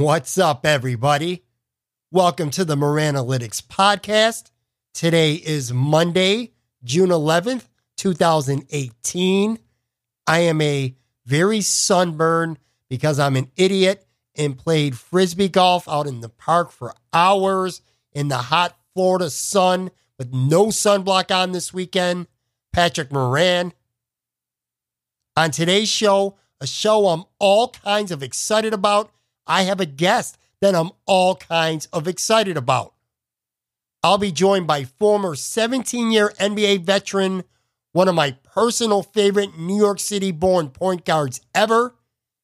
What's up, everybody? Welcome to the Moran Analytics Podcast. Today is Monday, June 11th, 2018. I am a very sunburned because I'm an idiot and played frisbee golf out in the park for hours in the hot Florida sun with no sunblock on this weekend. Patrick Moran. On today's show, a show I'm all kinds of excited about, I have a guest that I'm all kinds of excited about. I'll be joined by former 17 year NBA veteran, one of my personal favorite New York City born point guards ever.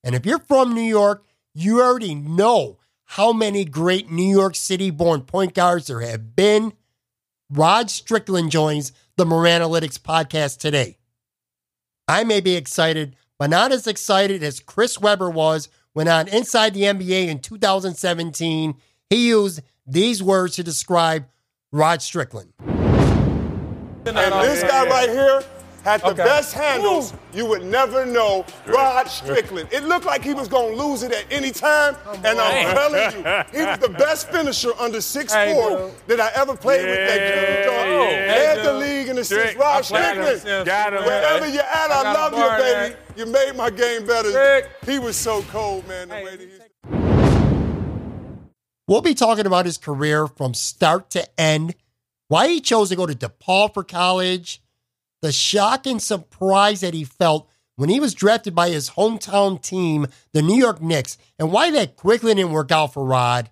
And if you're from New York, you already know how many great New York City born point guards there have been. Rod Strickland joins the Moran Analytics podcast today. I may be excited, but not as excited as Chris Webber was when on Inside the NBA in 2017. He used these words to describe Rod Strickland. And this guy right here had the Okay. best handles. You would never know Rod Strickland. It looked like he was going to lose it at any time. And I'm telling you, he was the best finisher under 6'4 Hey, dude. that I ever played with. That Yeah, Jimmy Dog yeah, led the league in assists. Strick, Rod Strickland. Got him, Wherever you're at, I I, love you, baby. man. You made my game better. Strick. He was so cold, man. The Hey, way that he. We'll be talking about his career from start to end, why he chose to go to DePaul for college, the shock and surprise that he felt when he was drafted by his hometown team, the New York Knicks, and why that quickly didn't work out for Rod.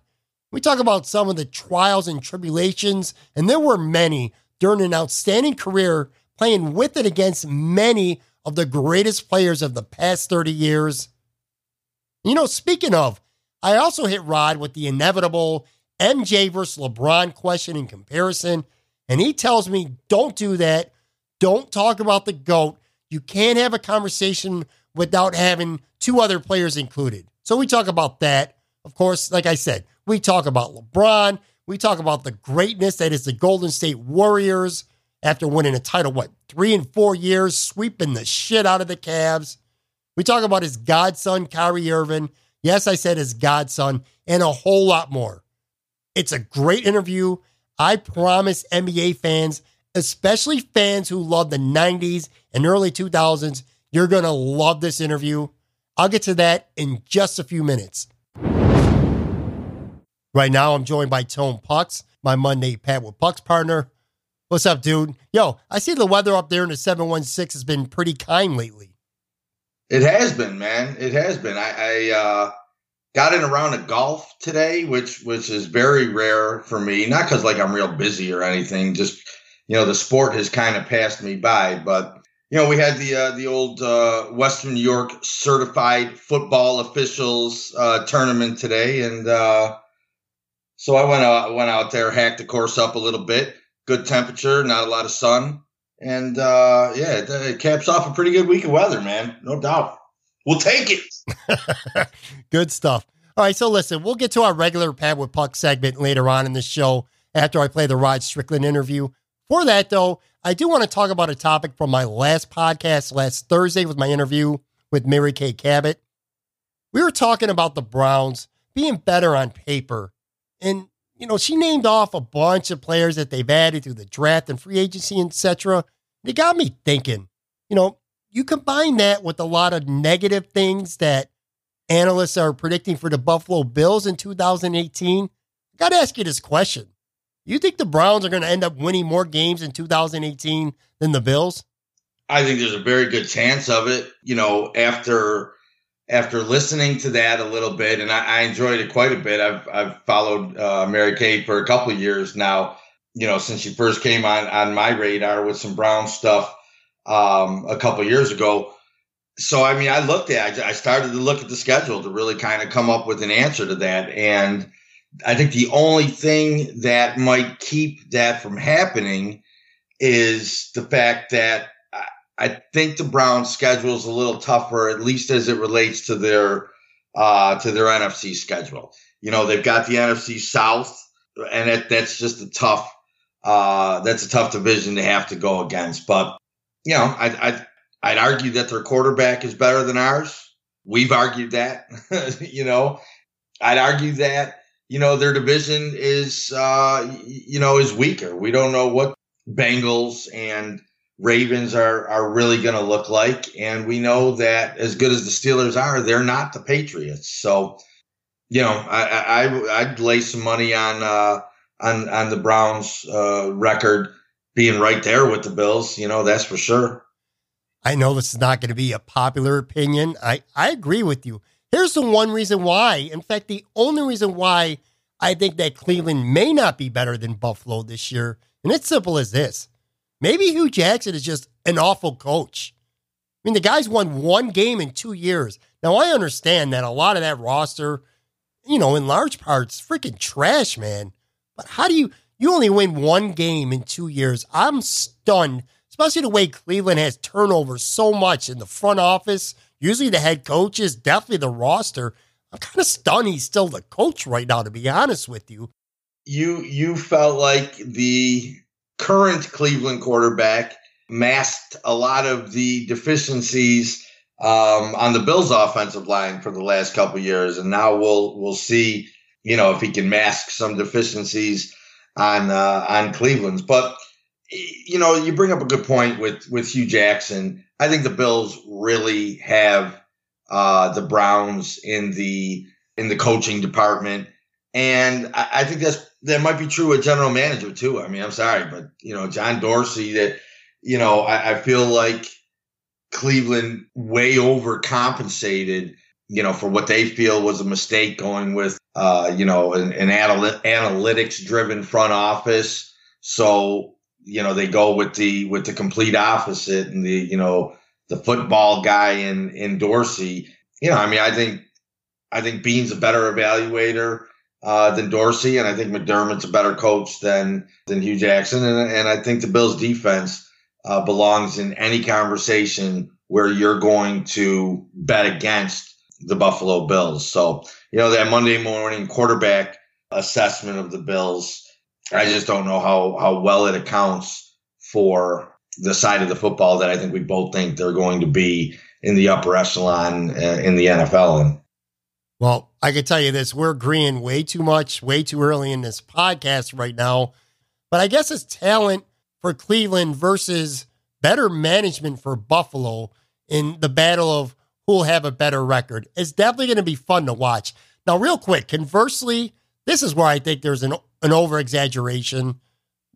We talk about some of the trials and tribulations, and there were many during an outstanding career playing with and against many of the greatest players of the past 30 years. You know, speaking of, I also hit Rod with the inevitable MJ versus LeBron question in comparison. And he tells me, don't do that. Don't talk about the GOAT. You can't have a conversation without having two other players included. So we talk about that. Of course, like I said, we talk about LeBron. We talk about the greatness that is the Golden State Warriors after winning a title, what, three and four years, sweeping the shit out of the Cavs. We talk about his godson, Kyrie Irving. Yes, I said his godson, and a whole lot more. It's a great interview. I promise NBA fans, especially fans who love the 90s and early 2000s, you're going to love this interview. I'll get to that in just a few minutes. Right now, I'm joined by Tone Pucks, my Monday Pat with Pucks partner. What's up, dude? Yo, I see the weather up there in the 716 has been pretty kind lately. It has been, man. It has been. I, I uh, got in a round of golf today, which which is very rare for me. Not because like I'm real busy or anything. Just you know, the sport has kind of passed me by. But you know, we had the uh, the old uh, Western New York certified football officials uh, tournament today, and uh, so I went out went out there, hacked the course up a little bit. Good temperature, not a lot of sun. And uh, yeah, it, it caps off a pretty good week of weather, man. No doubt. We'll take it. Good stuff. All right, so listen, we'll get to our regular Pat with Puck segment later on in the show after I play the Rod Strickland interview. For that, though, I do want to talk about a topic from my last podcast last Thursday with my interview with Mary Kay Cabot. We were talking about the Browns being better on paper. And, you know, she named off a bunch of players that they've added through the draft and free agency, etc. It got me thinking, you know, you combine that with a lot of negative things that analysts are predicting for the Buffalo Bills in 2018. I got to ask you this question. You think the Browns are going to end up winning more games in 2018 than the Bills? I think there's a very good chance of it. You know, after after listening to that a little bit, and I, I enjoyed it quite a bit. I've I've followed uh, Mary Kay for a couple years now. You know, since she first came on on my radar with some Brown stuff um, a couple years ago. So I mean, I looked at I started to look at the schedule to really kind of come up with an answer to that, and I think the only thing that might keep that from happening is the fact that I think the Browns' schedule is a little tougher, at least as it relates to their uh, to their NFC schedule. You know, they've got the NFC South, and it, that's just a tough uh, that's a tough division to have to go against. But you know, I, I I'd argue that their quarterback is better than ours. We've argued that. you know, I'd argue that you know their division is uh, you know is weaker. We don't know what Bengals and Ravens are are really going to look like, and we know that as good as the Steelers are, they're not the Patriots. So, you know, I, I I'd lay some money on uh, on on the Browns' uh, record being right there with the Bills. You know, that's for sure. I know this is not going to be a popular opinion. I I agree with you. Here's the one reason why. In fact, the only reason why I think that Cleveland may not be better than Buffalo this year, and it's simple as this Maybe Hue Jackson is just an awful coach. I mean, the guy's won one game in two years. Now, I understand that a lot of that roster, you know, in large parts, freaking trash, man. But how do you, you only win one game in two years? I'm stunned, especially the way Cleveland has turnover so much in the front office. Usually the head coach is definitely the roster. I'm kind of stunned he's still the coach right now, to be honest with you. You you felt like the current Cleveland quarterback masked a lot of the deficiencies um, on the Bills' offensive line for the last couple years, and now we'll we'll see, you know, if he can mask some deficiencies on uh, on Cleveland's. But you know, you bring up a good point with with Hue Jackson. I think the Bills really have uh, the Browns in the in the coaching department, and I, I think that's that might be true with general manager too. I mean, I'm sorry, but you know, John Dorsey that, you know, I, I feel like Cleveland way overcompensated, you know, for what they feel was a mistake going with, uh, you know, an, an anal- analytics driven front office. So, you know, they go with the, with the complete opposite and the, you know, the football guy in, in Dorsey. You know, I mean, I think, I think Beane's a better evaluator uh, than Dorsey, and I think McDermott's a better coach than than Hue Jackson, and and I think the Bills' defense uh, belongs in any conversation where you're going to bet against the Buffalo Bills. So you know that Monday morning quarterback assessment of the Bills, I just don't know how how well it accounts for the side of the football that I think we both think they're going to be in the upper echelon uh, in the NFL. And well, I can tell you this we're agreeing way too much, way too early in this podcast right now. But I guess it's talent for Cleveland versus better management for Buffalo in the battle of who'll have a better record. It's definitely going to be fun to watch. Now, real quick, conversely, this is where I think there's an, an over exaggeration.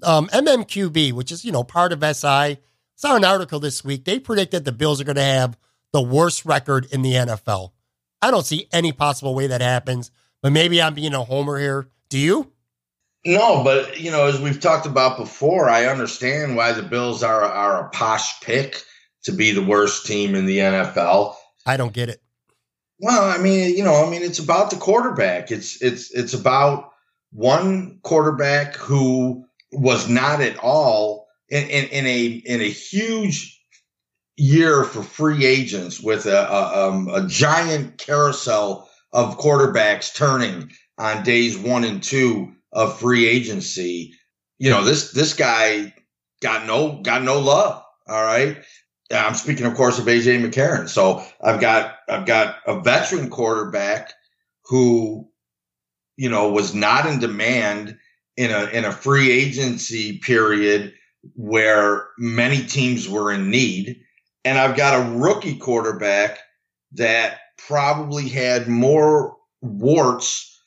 Um, MMQB, which is, you know, part of SI, saw an article this week. They predicted the Bills are going to have the worst record in the NFL. I don't see any possible way that happens, but maybe I'm being a homer here. Do you? No, but you know, as we've talked about before, I understand why the Bills are are a posh pick to be the worst team in the NFL. I don't get it. Well, I mean, you know, I mean, it's about the quarterback. It's it's it's about one quarterback who was not at all in, in, in a in a huge year for free agents with a, a, um, a giant carousel of quarterbacks turning on days one and two of free agency. You know, this this guy got no got no love. All right. I'm speaking, of course, of AJ McCarron. So I've got I've got a veteran quarterback who, you know, was not in demand in a in a free agency period where many teams were in need and I've got a rookie quarterback that probably had more warts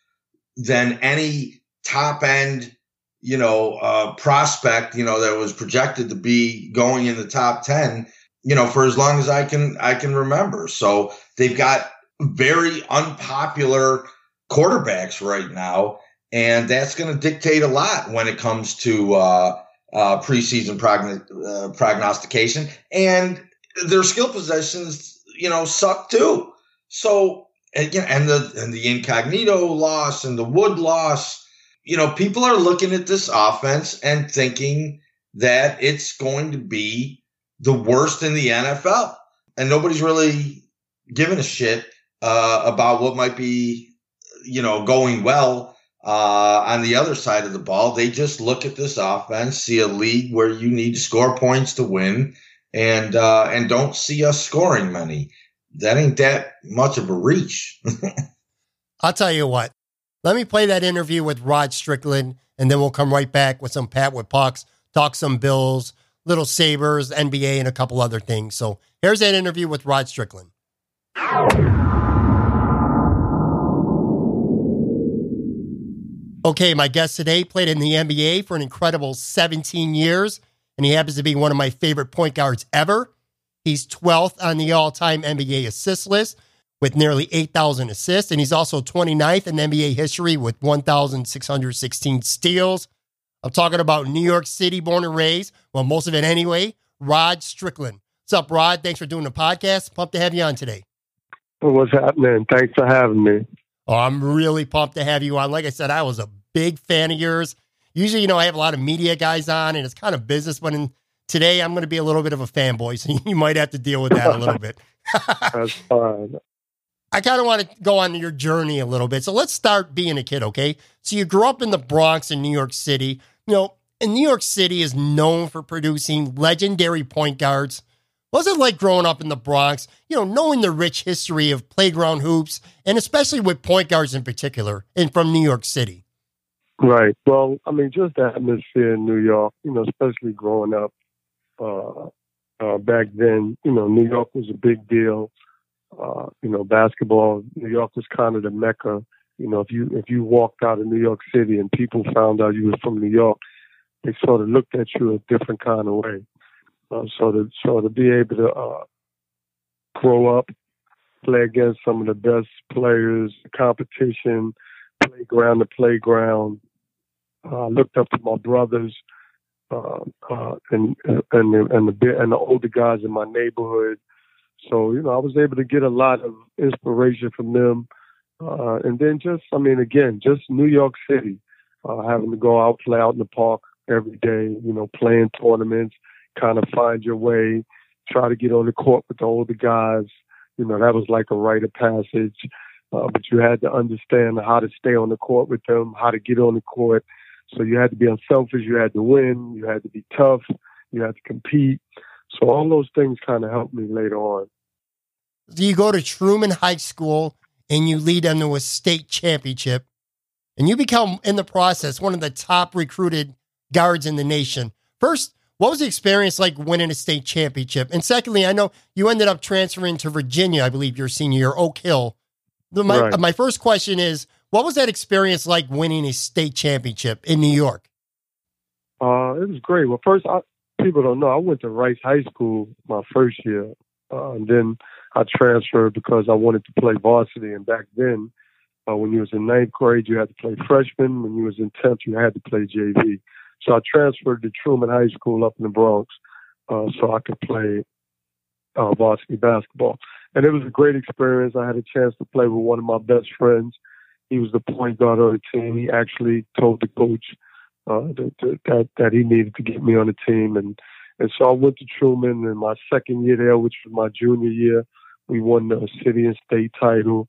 than any top end, you know, uh, prospect, you know, that was projected to be going in the top 10, you know, for as long as I can, I can remember. So they've got very unpopular quarterbacks right now. And that's going to dictate a lot when it comes to, uh, uh, preseason progn- uh, prognostication and their skill positions, you know, suck too. So, and, you know, and the and the incognito loss and the wood loss, you know, people are looking at this offense and thinking that it's going to be the worst in the NFL, and nobody's really giving a shit uh, about what might be, you know, going well uh, on the other side of the ball. They just look at this offense, see a league where you need to score points to win, and uh, and don't see us scoring many. That ain't that much of a reach. I'll tell you what. Let me play that interview with Rod Strickland, and then we'll come right back with some Pat with Pucks, talk some Bills, little Sabres, NBA, and a couple other things. So here's that interview with Rod Strickland. Okay, my guest today played in the NBA for an incredible 17 years, and he happens to be one of my favorite point guards ever. He's 12th on the all time NBA assist list with nearly 8,000 assists, and he's also 29th in NBA history with 1,616 steals. I'm talking about New York City, born and raised, well, most of it anyway, Rod Strickland. What's up, Rod? Thanks for doing the podcast. Pumped to have you on today. What's happening? Thanks for having me. Oh, I'm really pumped to have you on. Like I said, I was a big fan of yours. Usually, you know, I have a lot of media guys on and it's kind of business, but in, today I'm going to be a little bit of a fanboy, so you might have to deal with that a little bit. That's fine. I kind of want to go on your journey a little bit. So let's start being a kid, okay? So you grew up in the Bronx in New York City. You know, and New York City is known for producing legendary point guards. What's it like growing up in the Bronx, you know, knowing the rich history of playground hoops and especially with point guards in particular and from New York City? Right. Well, I mean, just the atmosphere in New York, you know, especially growing up uh, uh, back then, you know, New York was a big deal. Uh, you know, basketball, New York was kind of the mecca. You know, if you if you walked out of New York City and people found out you were from New York, they sort of looked at you a different kind of way. Uh, so to so to be able to uh, grow up, play against some of the best players, competition, playground to playground. Uh, looked up to my brothers uh, uh, and and the, and the and the older guys in my neighborhood. So you know, I was able to get a lot of inspiration from them. Uh, and then just, I mean, again, just New York City, uh, having to go out play out in the park every day. You know, playing tournaments, kind of find your way, try to get on the court with all the guys. You know, that was like a rite of passage. Uh, but you had to understand how to stay on the court with them, how to get on the court. So you had to be unselfish. You had to win. You had to be tough. You had to compete. So all those things kind of helped me later on. You go to Truman High School and you lead them to a state championship, and you become, in the process, one of the top recruited guards in the nation. First, what was the experience like winning a state championship? And secondly, I know you ended up transferring to Virginia, I believe your senior year, Oak Hill. My, Right. my first question is what was that experience like winning a state championship in New York? Uh, it was great. Well, first, I, people don't know I went to Rice High School my first year, uh, and then I transferred because I wanted to play varsity. And back then, uh, when you was in ninth grade, you had to play freshman. When you was in tenth, you had to play JV. So I transferred to Truman High School up in the Bronx, uh, so I could play uh, varsity basketball. And it was a great experience. I had a chance to play with one of my best friends. He was the point guard of the team. He actually told the coach uh, that, that- that he needed to get me on the team, and and so I went to Truman in my second year there, which was my junior year. We won the city and state title.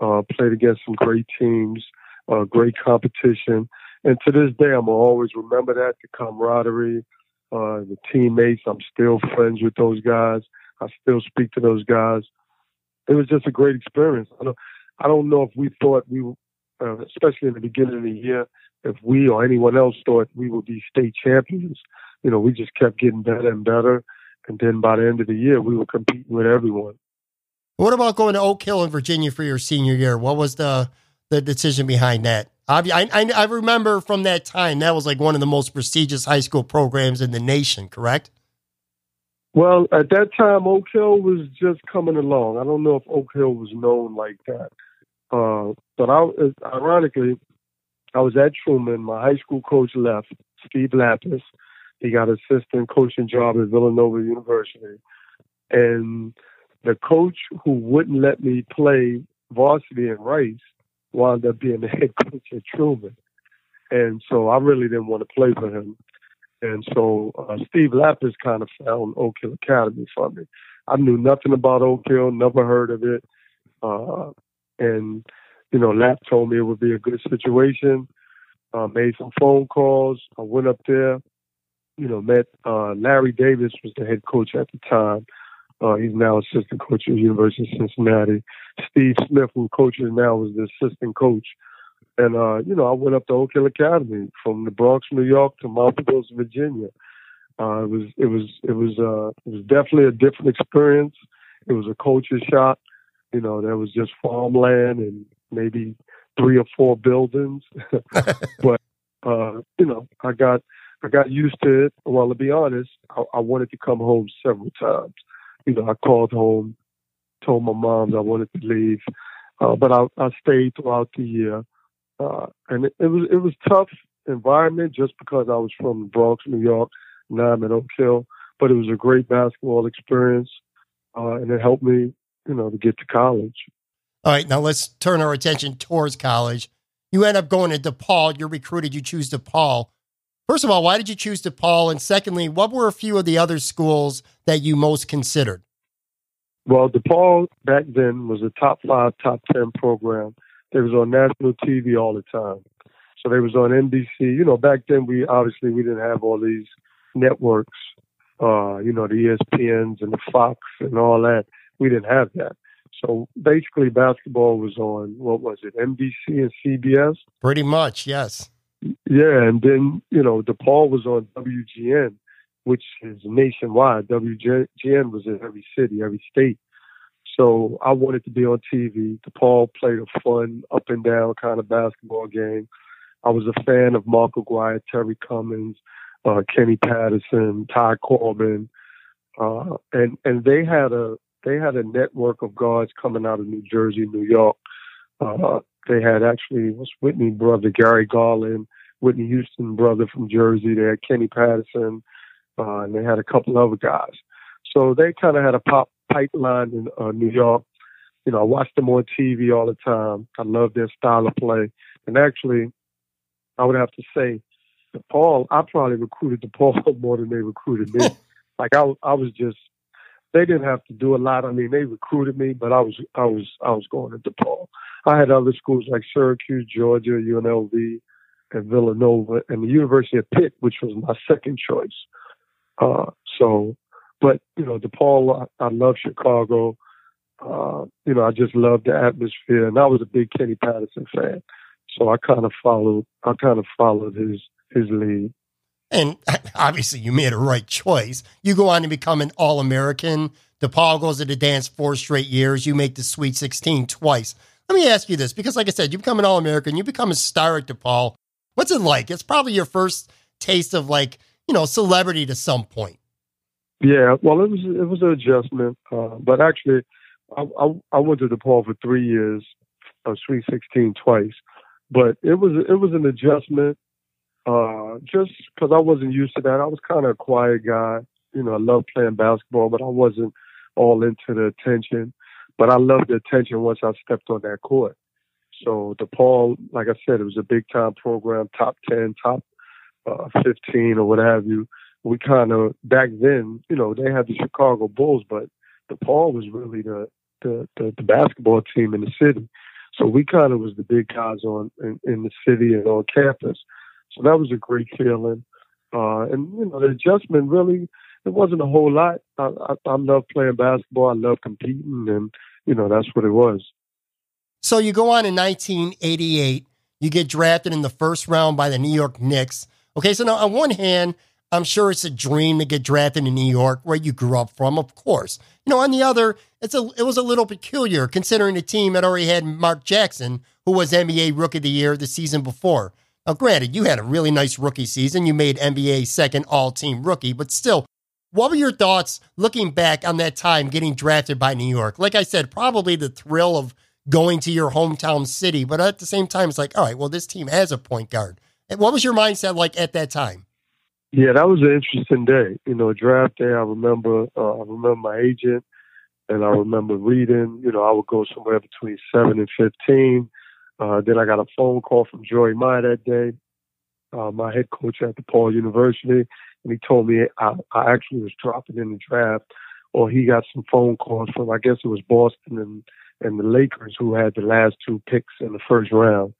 Uh, played against some great teams, uh, great competition, and to this day, I'm always remember that the camaraderie, uh, the teammates. I'm still friends with those guys. I still speak to those guys. It was just a great experience. I don't, I don't know if we thought we, uh, especially in the beginning of the year, if we or anyone else thought we would be state champions. You know, we just kept getting better and better. and then by the end of the year, we were competing with everyone. What about going to Oak Hill in Virginia for your senior year? What was the the decision behind that? I, I, I remember from that time that was like one of the most prestigious high school programs in the nation. Correct? Well, at that time, Oak Hill was just coming along. I don't know if Oak Hill was known like that. Uh, but I, ironically, I was at Truman. My high school coach left, Steve Lappas. He got assistant coaching job at Villanova University. And the coach who wouldn't let me play varsity in Rice wound up being the head coach at Truman. And so I really didn't want to play for him. And so uh, Steve Lappas kind of found Oak Hill Academy for me. I knew nothing about Oak Hill, never heard of it. Uh, and, you know, Lap told me it would be a good situation. Uh, made some phone calls. I went up there, you know, met uh, Larry Davis was the head coach at the time. Uh, he's now assistant coach at the University of Cincinnati. Steve Smith, who coaches now, was the assistant coach. And uh, you know, I went up to Oak Hill Academy from the Bronx, New York, to Mount Martha's, Virginia. Uh, it was it was it was uh, it was definitely a different experience. It was a culture shock. You know, there was just farmland and maybe three or four buildings. but uh, you know, I got I got used to it. Well, to be honest, I, I wanted to come home several times. You know, I called home, told my mom I wanted to leave, uh, but I, I stayed throughout the year. Uh, and it, it was it was tough environment just because I was from the Bronx, New York. Now I'm in Oak Hill, but it was a great basketball experience, uh, and it helped me, you know, to get to college. All right, now let's turn our attention towards college. You end up going to DePaul. You're recruited. You choose DePaul. First of all, why did you choose DePaul? And secondly, what were a few of the other schools that you most considered? Well, DePaul back then was a top five, top ten program they was on national TV all the time. So they was on NBC. You know, back then we obviously we didn't have all these networks. Uh, you know, the ESPNs and the Fox and all that. We didn't have that. So basically, basketball was on what was it, NBC and CBS? Pretty much, yes. Yeah, and then you know, DePaul was on WGN, which is nationwide. WGN was in every city, every state. So I wanted to be on TV. DePaul played a fun, up and down kind of basketball game. I was a fan of Mark Aguirre, Terry Cummings, uh, Kenny Patterson, Ty Corbin, uh, and and they had a they had a network of guards coming out of New Jersey, New York. Uh, they had actually was Whitney brother Gary Garland, Whitney Houston brother from Jersey. They had Kenny Patterson, uh, and they had a couple other guys. So they kind of had a pop pipeline in uh, New York. You know, I watched them on TV all the time. I love their style of play. And actually, I would have to say, DePaul, I probably recruited DePaul more than they recruited me. like I, I was just, they didn't have to do a lot. I mean, they recruited me, but I was, I was, I was going to DePaul. I had other schools like Syracuse, Georgia, UNLV, and Villanova, and the University of Pitt, which was my second choice. Uh, so but you know, DePaul, I, I love Chicago. Uh, you know, I just love the atmosphere, and I was a big Kenny Patterson fan, so I kind of followed. I kind of followed his his lead. And obviously, you made a right choice. You go on to become an All American. DePaul goes to the dance four straight years. You make the Sweet 16 twice. Let me ask you this, because like I said, you become an All American. You become a star at DePaul. What's it like? It's probably your first taste of like you know celebrity to some point. Yeah, well, it was it was an adjustment, uh, but actually, I, I, I went to DePaul for three years, uh, Sweet 16 twice, but it was it was an adjustment, uh, just because I wasn't used to that. I was kind of a quiet guy, you know. I loved playing basketball, but I wasn't all into the attention. But I loved the attention once I stepped on that court. So DePaul, like I said, it was a big time program, top ten, top uh, 15, or what have you we kind of back then, you know, they had the Chicago Bulls, but DePaul was really the the, the, the basketball team in the city. So we kind of was the big guys on in, in, the city and on campus. So that was a great feeling. Uh, and you know, the adjustment really it wasn't a whole lot. I, I, I love playing basketball. I love competing, and you know that's what it was. So you go on in 1988. You get drafted in the first round by the New York Knicks. Okay, so now on one hand, I'm sure it's a dream to get drafted in New York, where you grew up from, of course. You know, on the other, it's a it was a little peculiar considering the team had already had Mark Jackson, who was NBA Rookie of the Year the season before. Now, granted, you had a really nice rookie season. You made NBA second all team rookie, but still, what were your thoughts looking back on that time getting drafted by New York? Like I said, probably the thrill of going to your hometown city, but at the same time, it's like, all right, well, this team has a point guard. And what was your mindset like at that time? Yeah, that was an interesting day. You know, draft day. I remember. Uh, I remember my agent, and I remember reading. You know, I would go somewhere between seven and fifteen. Uh, then I got a phone call from Joey Meyer that day, uh, my head coach at DePaul University, and he told me I, I actually was dropping in the draft, or he got some phone calls from I guess it was Boston and and the Lakers who had the last two picks in the first round.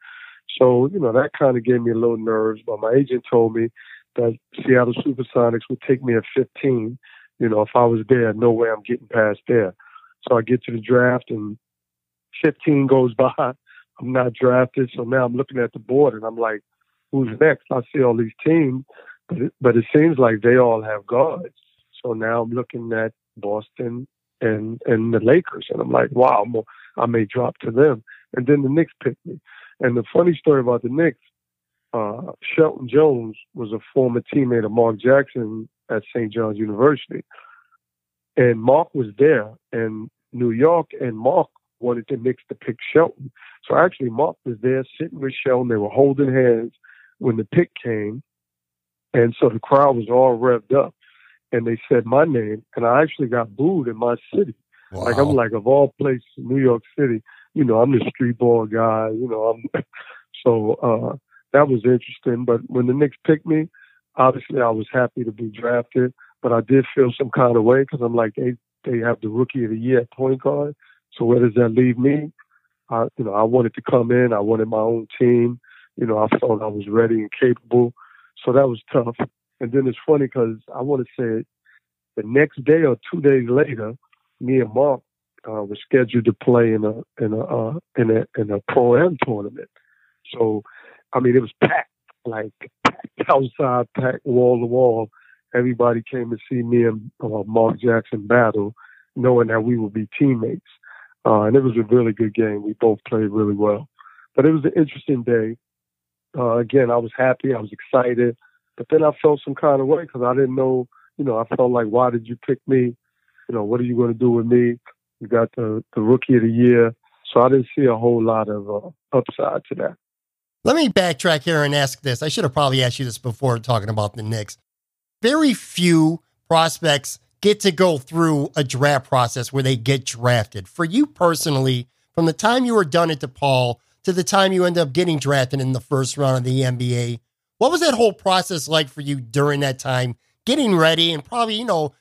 So you know that kind of gave me a little nerves. But my agent told me that Seattle Supersonics would take me at 15. You know, if I was there, no way I'm getting past there. So I get to the draft and 15 goes by. I'm not drafted. So now I'm looking at the board and I'm like, who's next? I see all these teams, but it, but it seems like they all have guards. So now I'm looking at Boston and and the Lakers, and I'm like, wow, I may drop to them. And then the Knicks picked me. And the funny story about the Knicks, uh, Shelton Jones was a former teammate of Mark Jackson at St. John's University. And Mark was there, and New York and Mark wanted to mix to pick Shelton. So actually, Mark was there sitting with Shelton. They were holding hands when the pick came. And so the crowd was all revved up. And they said my name, and I actually got booed in my city. Wow. Like, I'm like, of all places, New York City, you know, I'm the street ball guy, you know, I'm. so, uh, that was interesting. But when the Knicks picked me, obviously I was happy to be drafted, but I did feel some kind of way because I'm like, they they have the rookie of the year at point guard. So where does that leave me? I, you know, I wanted to come in. I wanted my own team. You know, I felt I was ready and capable. So that was tough. And then it's funny because I want to say the next day or two days later, me and Mark uh, were scheduled to play in a in a uh, in a in a pro am tournament. So I mean, it was packed, like packed outside, packed wall to wall. Everybody came to see me and uh, Mark Jackson battle, knowing that we would be teammates. Uh, and it was a really good game. We both played really well. But it was an interesting day. Uh, again, I was happy. I was excited. But then I felt some kind of way because I didn't know, you know, I felt like, why did you pick me? You know, what are you going to do with me? You got the, the rookie of the year. So I didn't see a whole lot of uh, upside to that. Let me backtrack here and ask this. I should have probably asked you this before talking about the Knicks. Very few prospects get to go through a draft process where they get drafted. For you personally, from the time you were done at DePaul to the time you end up getting drafted in the first round of the NBA, what was that whole process like for you during that time, getting ready and probably, you know,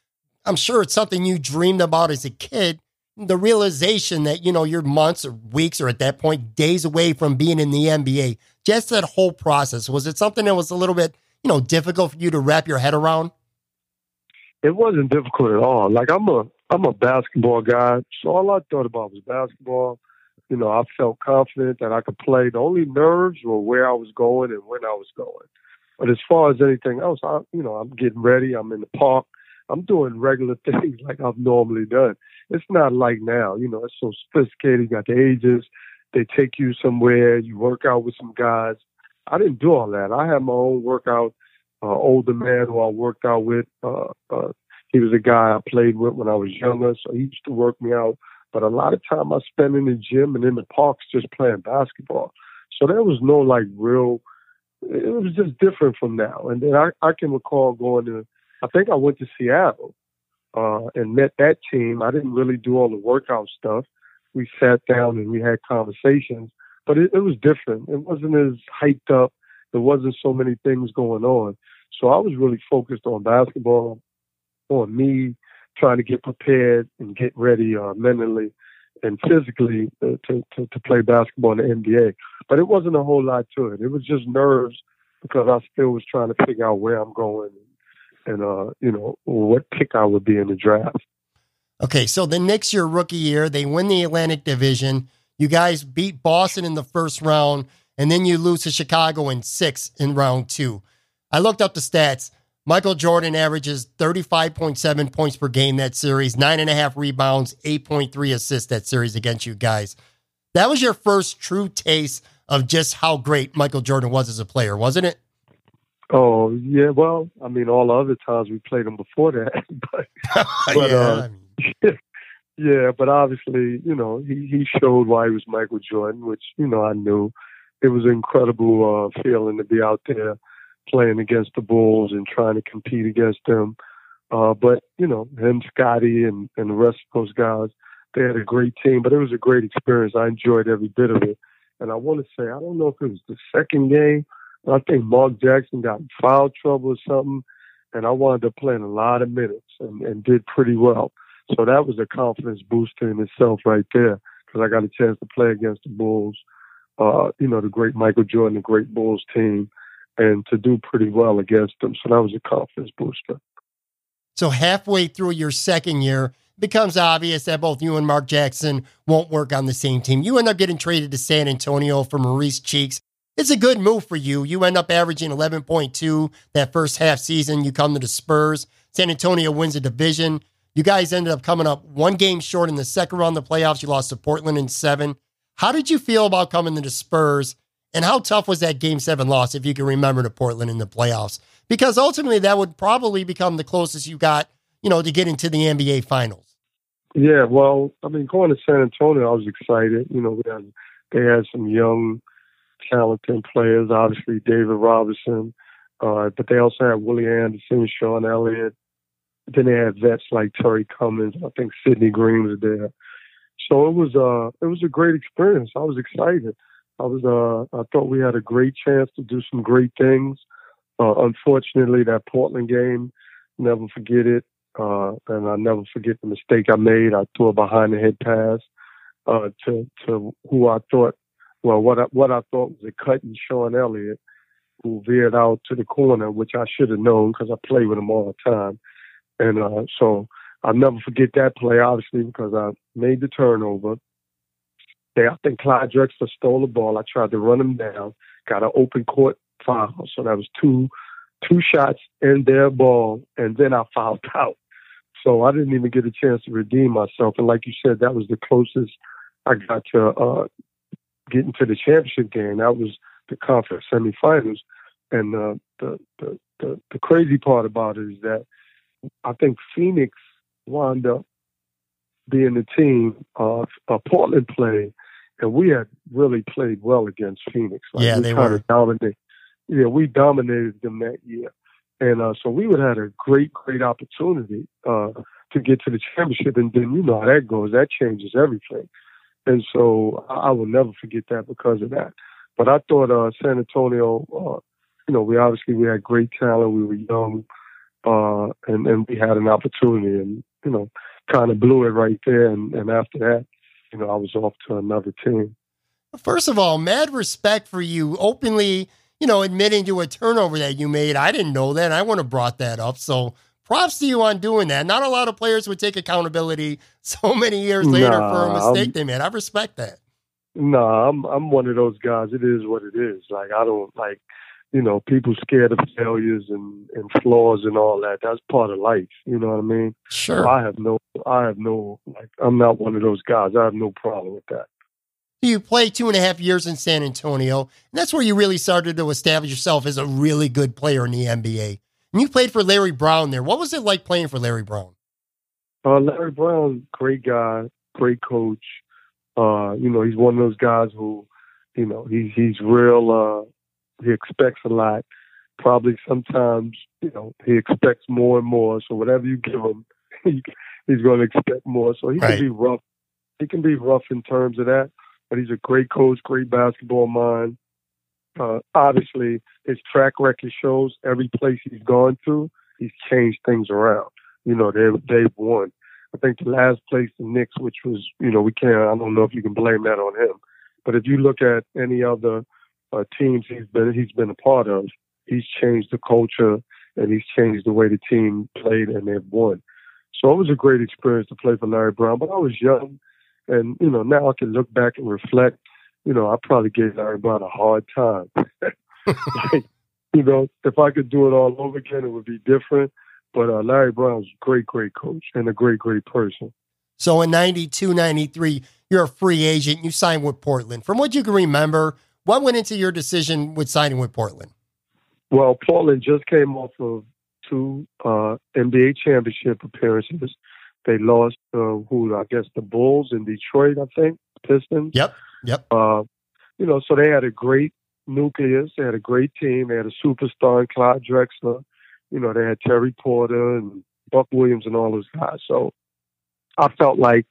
I'm sure it's something you dreamed about as a kid the realization that you know you're months or weeks or at that point days away from being in the NBA. Just that whole process was it something that was a little bit you know difficult for you to wrap your head around? It wasn't difficult at all. Like I'm a I'm a basketball guy, so all I thought about was basketball. You know, I felt confident that I could play. The only nerves were where I was going and when I was going. But as far as anything else, I you know I'm getting ready. I'm in the park. I'm doing regular things like I've normally done. It's not like now, you know, it's so sophisticated. You got the ages, they take you somewhere, you work out with some guys. I didn't do all that. I had my own workout. Uh, older man who I worked out with, uh, uh, he was a guy I played with when I was younger, so he used to work me out. But a lot of time I spent in the gym and in the parks just playing basketball. So there was no like real. It was just different from now. And then I, I can recall going to. I think I went to Seattle uh, and met that team. I didn't really do all the workout stuff. We sat down and we had conversations, but it, it was different. It wasn't as hyped up. There wasn't so many things going on. So I was really focused on basketball, on me trying to get prepared and get ready uh, mentally and physically to, to, to play basketball in the NBA. But it wasn't a whole lot to it. It was just nerves because I still was trying to figure out where I'm going and uh, you know what pick I would be in the draft. Okay, so the Knicks, your rookie year, they win the Atlantic Division. You guys beat Boston in the first round, and then you lose to Chicago in six in round two. I looked up the stats. Michael Jordan averages 35.7 points per game that series, nine and a half rebounds, 8.3 assists that series against you guys. That was your first true taste of just how great Michael Jordan was as a player, wasn't it? Oh yeah, well, I mean, all the other times we played him before that, but, but yeah, uh, I mean, yeah, but obviously, you know, he he showed why he was Michael Jordan, which you know I knew. It was an incredible uh, feeling to be out there playing against the Bulls and trying to compete against them. Uh, but you know, him, Scottie, and and the rest of those guys, they had a great team. But it was a great experience. I enjoyed every bit of it. And I want to say, I don't know if it was the second game. I think Mark Jackson got in foul trouble or something, and I wound up playing a lot of minutes and, and did pretty well. So that was a confidence booster in itself right there because I got a chance to play against the Bulls, uh, you know, the great Michael Jordan, the great Bulls team, and to do pretty well against them. So that was a confidence booster. so halfway through your second year, becomes obvious that both you and Mark Jackson won't work on the same team. You end up getting traded to San Antonio for Maurice Cheeks. It's a good move for you. You end up averaging 11.2 that first half season. You come to the Spurs. San Antonio wins the division. You guys ended up coming up one game short in the second round of the playoffs. You lost to Portland in seven. How did you feel about coming to the Spurs? And how tough was that game seven loss, if you can remember, to Portland in the playoffs? Because ultimately, that would probably become the closest you got, you know, to get into the NBA Finals. Yeah, well, I mean, going to San Antonio, I was excited. You know, we had, they had some young, talented players. Obviously, David Robinson, uh, but they also had Willie Anderson, Sean Elliott. Then they had vets like Terry Cummings. I think Sidney Green was there. So it was uh it was a great experience. I was excited. I was uh I thought we had a great chance to do some great things. Uh, unfortunately, that Portland game, never forget it. Uh, and I never forget the mistake I made. I threw a behind the head pass uh, to to who I thought, well, what I, what I thought was a cut in Sean Elliott, who veered out to the corner, which I should have known because I play with him all the time. And uh, so I'll never forget that play, obviously, because I made the turnover. They, I think Clyde Drexler stole the ball. I tried to run him down, got an open court foul. So that was two two shots in their ball, and then I fouled out. So I didn't even get a chance to redeem myself. And like you said, that was the closest I got to uh, getting to the championship game. That was the conference semifinals. And uh, the, the the the crazy part about it is that I think Phoenix wound up being the team of uh, Portland played, and we had really played well against Phoenix. Yeah, we they were. dominated. Yeah, we dominated them that year, and uh, so we would have had a great, great opportunity uh, to get to the championship. And then you know how that goes; that changes everything. And so I, I will never forget that because of that. But I thought uh, San Antonio, uh, you know, we obviously we had great talent. We were young, uh, and and we had an opportunity, and you know, kind of blew it right there. And, and after that, you know, I was off to another team. First of all, mad respect for you openly, you know, admitting to a turnover that you made. I didn't know that. I wouldn't have brought that up. So props to you on doing that. Not a lot of players would take accountability so many years later for a mistake I'm- they made. I respect that. No, I'm I'm one of those guys. It is what it is. Like I don't like, you know, people scared of failures and and flaws and all that. That's part of life. You know what I mean? Sure. I have no, I have no, like, I'm not one of those guys. I have no problem with that. You played two and a half years in San Antonio, and that's where you really started to establish yourself as a really good player in the NBA. And you played for Larry Brown there. What was it like playing for Larry Brown? Uh, Larry Brown, great guy, great coach. Uh, you know, he's one of those guys who, you know, he's he's real. Uh, he expects a lot. Probably sometimes, you know, he expects more and more. So whatever you give him, he, he's going to expect more. So he Right. can be rough. He can be rough in terms of that. But he's a great coach, great basketball mind. Uh, obviously, his track record shows every place he's gone to, he's changed things around. You know, they they've won. I think the last place the Knicks, which was, you know, we can't. I don't know if you can blame that on him, but if you look at any other uh, teams he's been he's been a part of, he's changed the culture and he's changed the way the team played and they've won. So it was a great experience to play for Larry Brown. But I was young, and you know now I can look back and reflect. You know, I probably gave Larry Brown a hard time. like, you know, if I could do it all over again, it would be different. But uh, Larry Brown's a great, great coach and a great, great person. So in 92, 93, you're a free agent. You signed with Portland. From what you can remember, what went into your decision with signing with Portland? Well, Portland just came off of two uh, NBA championship appearances. They lost uh, who I guess the Bulls in Detroit, I think Pistons. Yep, yep. Uh, you know, so they had a great nucleus. They had a great team. They had a superstar in Clyde Drexler. You know, they had Terry Porter and Buck Williams and all those guys. So I felt like,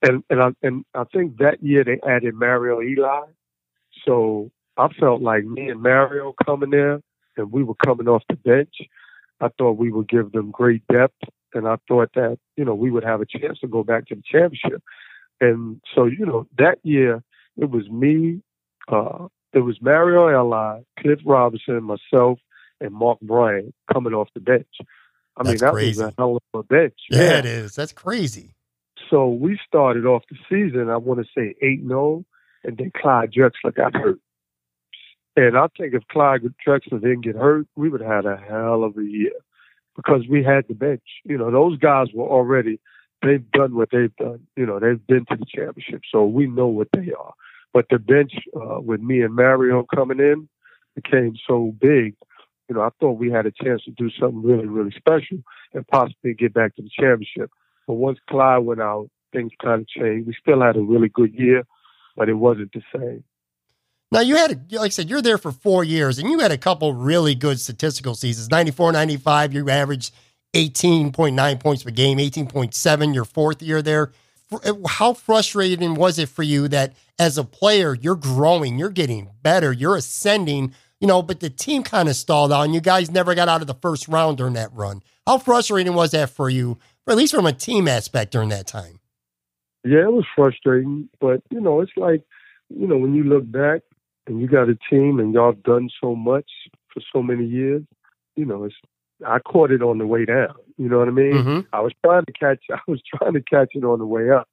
and and I and I think that year they added Mario Elie. So I felt like me and Mario coming there, and we were coming off the bench. I thought we would give them great depth, and I thought that you know we would have a chance to go back to the championship. And so you know that year it was me, uh, it was Mario Elie, Cliff Robinson, myself, and Mark Bryant coming off the bench. I That's mean, that crazy. was a hell of a bench. Yeah, it is. That's crazy. So we started off the season, I want to say 8 0, and then Clyde Drexler got hurt. And I think if Clyde Drexler didn't get hurt, we would have had a hell of a year because we had the bench. You know, those guys were already, they've done what they've done. You know, they've been to the championship, so we know what they are. But the bench uh, with me and Mario coming in became so big. You know, I thought we had a chance to do something really, really special and possibly get back to the championship. But once Clyde went out, things kind of changed. We still had a really good year, but it wasn't the same. Now, you had, like I said, you're there for four years and you had a couple really good statistical seasons. 94, 95, you averaged 18.9 points per game, 18.7 your fourth year there. Uh, how frustrating was it for you that as a player, you're growing, you're getting better, you're ascending, you know, but the team kind of stalled out and you guys never got out of the first round during that run? How frustrating was that for you, at least from a team aspect during that time? Yeah, it was frustrating, but you know, it's like, you know, when you look back and you got a team and y'all done so much for so many years, you know, it's I caught it on the way down. You know what I mean? Mm-hmm. I was trying to catch I was trying to catch it on the way up,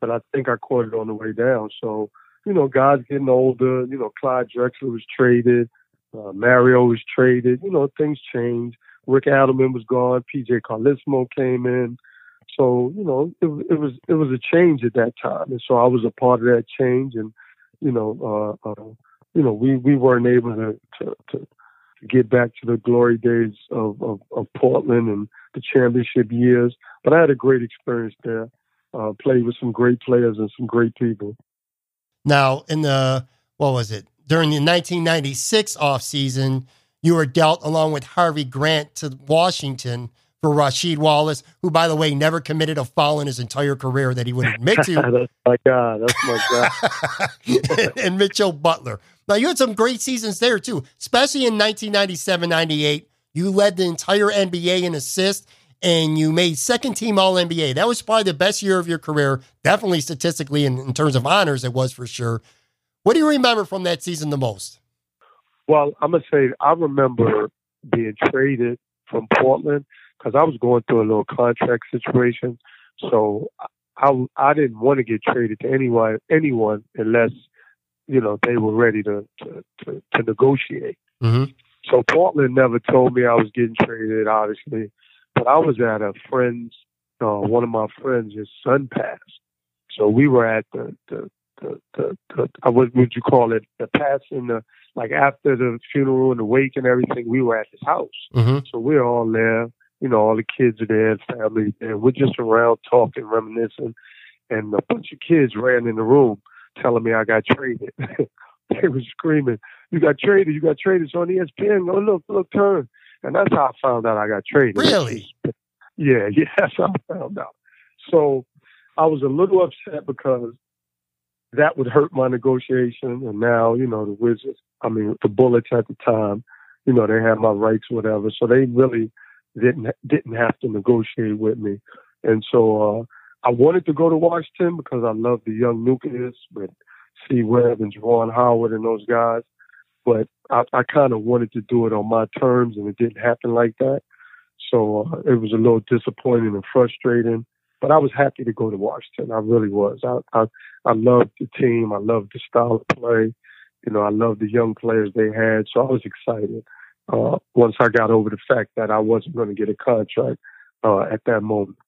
but I think I caught it on the way down. So, you know, guys getting older, you know, Clyde Drexler was traded, uh, Mario was traded, you know, things changed. Rick Adelman was gone, PJ Carlesimo came in. So, you know, it, it was it was a change at that time. And so I was a part of that change and, you know, uh, uh you know, we, we weren't able to, to, to get back to the glory days of, of, of Portland and the championship years. But I had a great experience there. Uh, played with some great players and some great people. Now, in the, what was it? During the 1996 offseason, you were dealt along with Harvey Grant to Washington for Rasheed Wallace, who, by the way, never committed a foul in his entire career that he would admit to. that's my guy. That's my guy. and Mitchell Butler. Now, you had some great seasons there, too, especially in 1997 98. You led the entire NBA in assists and you made second team All NBA. That was probably the best year of your career, definitely statistically in, in terms of honors, it was for sure. What do you remember from that season the most? Well, I'm going to say I remember being traded from Portland because I was going through a little contract situation. So I, I didn't want to get traded to anyone, anyone unless, you know, they were ready to, to, to, to negotiate. Mm-hmm. So Portland never told me I was getting traded, obviously. But I was at a friend's, uh, one of my friends, his son passed. So we were at the, the, the, the, the uh, what would you call it? The passing, the, like after the funeral and the wake and everything, we were at his house. Mm-hmm. So we're all there. You know, all the kids are there, family there. We're just around talking, reminiscing. And a bunch of kids ran in the room telling me I got traded. they were screaming, You got traded, you got traded. It's on ESPN. Oh, look, look, turn. And that's how I found out I got traded. Really? Yeah, yeah, that's how I found out. So I was a little upset because that would hurt my negotiation. And now, you know, the Wizards, I mean, the Bullets at the time, you know, they had my rights, whatever. So they really didn't didn't have to negotiate with me. And so uh, I wanted to go to Washington because I love the young nucleus with C. Webb and Juwan Howard and those guys. But I, I kind of wanted to do it on my terms, and it didn't happen like that. So uh, it was a little disappointing and frustrating. But I was happy to go to Washington. I really was. I I, I loved the team. I loved the style of play. You know, I loved the young players they had. So I was excited. Uh, once I got over the fact that I wasn't going to get a contract uh, at that moment.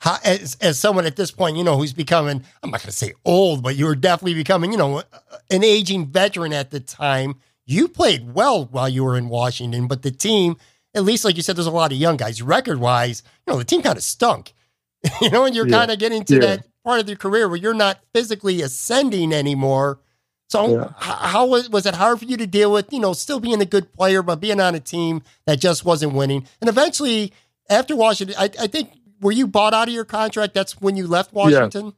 How, as, as someone at this point, you know, who's becoming, I'm not going to say old, but you were definitely becoming, you know, an aging veteran at the time. You played well while you were in Washington, but the team, at least like you said, there's a lot of young guys. Record wise, you know, the team kind of stunk. you know, and you're yeah. kind of getting to yeah. that part of your career where you're not physically ascending anymore. So yeah. how was, was it hard for you to deal with, you know, still being a good player, but being on a team that just wasn't winning? And eventually, after Washington, I, I think, were you bought out of your contract? That's when you left Washington?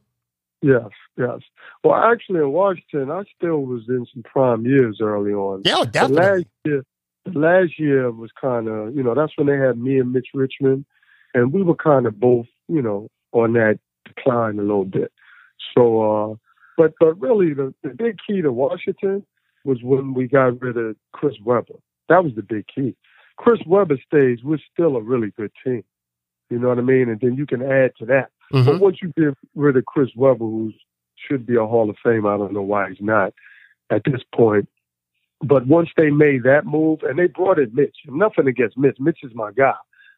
Yes, yes. yes. Well, actually, in Washington, I still was in some prime years early on. Yeah, definitely. The last year, the last year was kind of, you know, that's when they had me and Mitch Richmond, and we were kind of both, you know, on that decline a little bit. So, uh, but but really, the, the big key to Washington was when we got rid of Chris Webber. That was the big key. Chris Webber stays, we're still a really good team. You know what I mean? And then you can add to that. Mm-hmm. But once you get rid of Chris Webber, who should be a Hall of Fame, I don't know why he's not at this point. But once they made that move, and they brought in Mitch, nothing against Mitch. Mitch is my guy.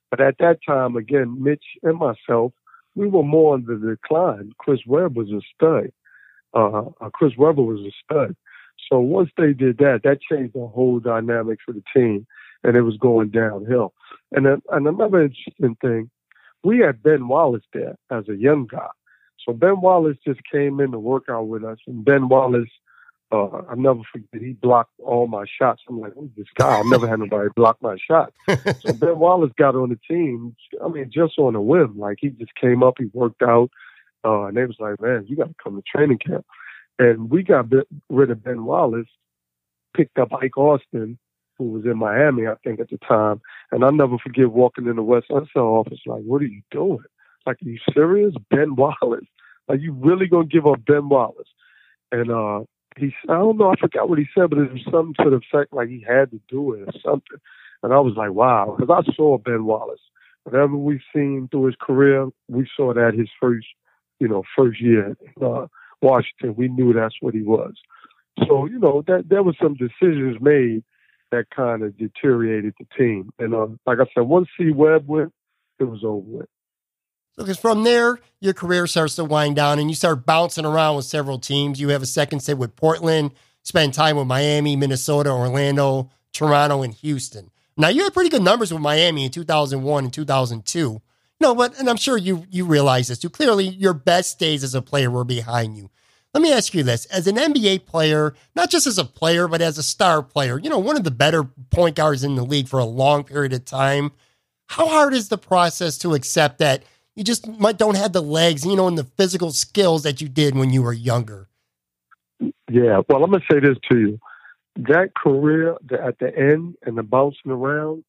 But at that time, again, Mitch and myself, we were more on the decline. Chris Webb was a stud. Uh, uh, Chris Webber was a stud. So once they did that, that changed the whole dynamic for the team, and it was going downhill. And then, and another interesting thing, we had Ben Wallace there as a young guy. So Ben Wallace just came in to work out with us, and Ben Wallace uh, I never forget he blocked all my shots. I'm like, who's this guy? I've never had nobody block my shot. so Ben Wallace got on the team. I mean, just on a whim. Like he just came up, he worked out, uh, and they was like, man, you got to come to training camp. And we got rid of Ben Wallace, picked up Ike Austin, who was in Miami, I think, at the time. And I'll never forget walking in the Wes Unseld office, like, what are you doing? Like, are you serious? Ben Wallace? Are you really gonna give up Ben Wallace? And uh he I don't know, I forgot what he said, but it was something to the effect like he had to do it or something. And I was like, wow, because I saw Ben Wallace. Whatever we've seen through his career, we saw that his first, you know, first year in uh, Washington. We knew that's what he was. So, you know, that there was some decisions made that kind of deteriorated the team. And uh, like I said, once C Webb went, it was over with. So, because from there, your career starts to wind down and you start bouncing around with several teams. You have a second stint with Portland, spend time with Miami, Minnesota, Orlando, Toronto, and Houston. Now, you had pretty good numbers with Miami in 2001 and 2002. No, but, and I'm sure you, you realize this too. Clearly, your best days as a player were behind you. Let me ask you this as an NBA player, not just as a player, but as a star player, you know, one of the better point guards in the league for a long period of time. How hard is the process to accept that you just might don't have the legs, you know, and the physical skills that you did when you were younger. Yeah, well, I'm gonna say this to you: that career at the end and the bouncing around,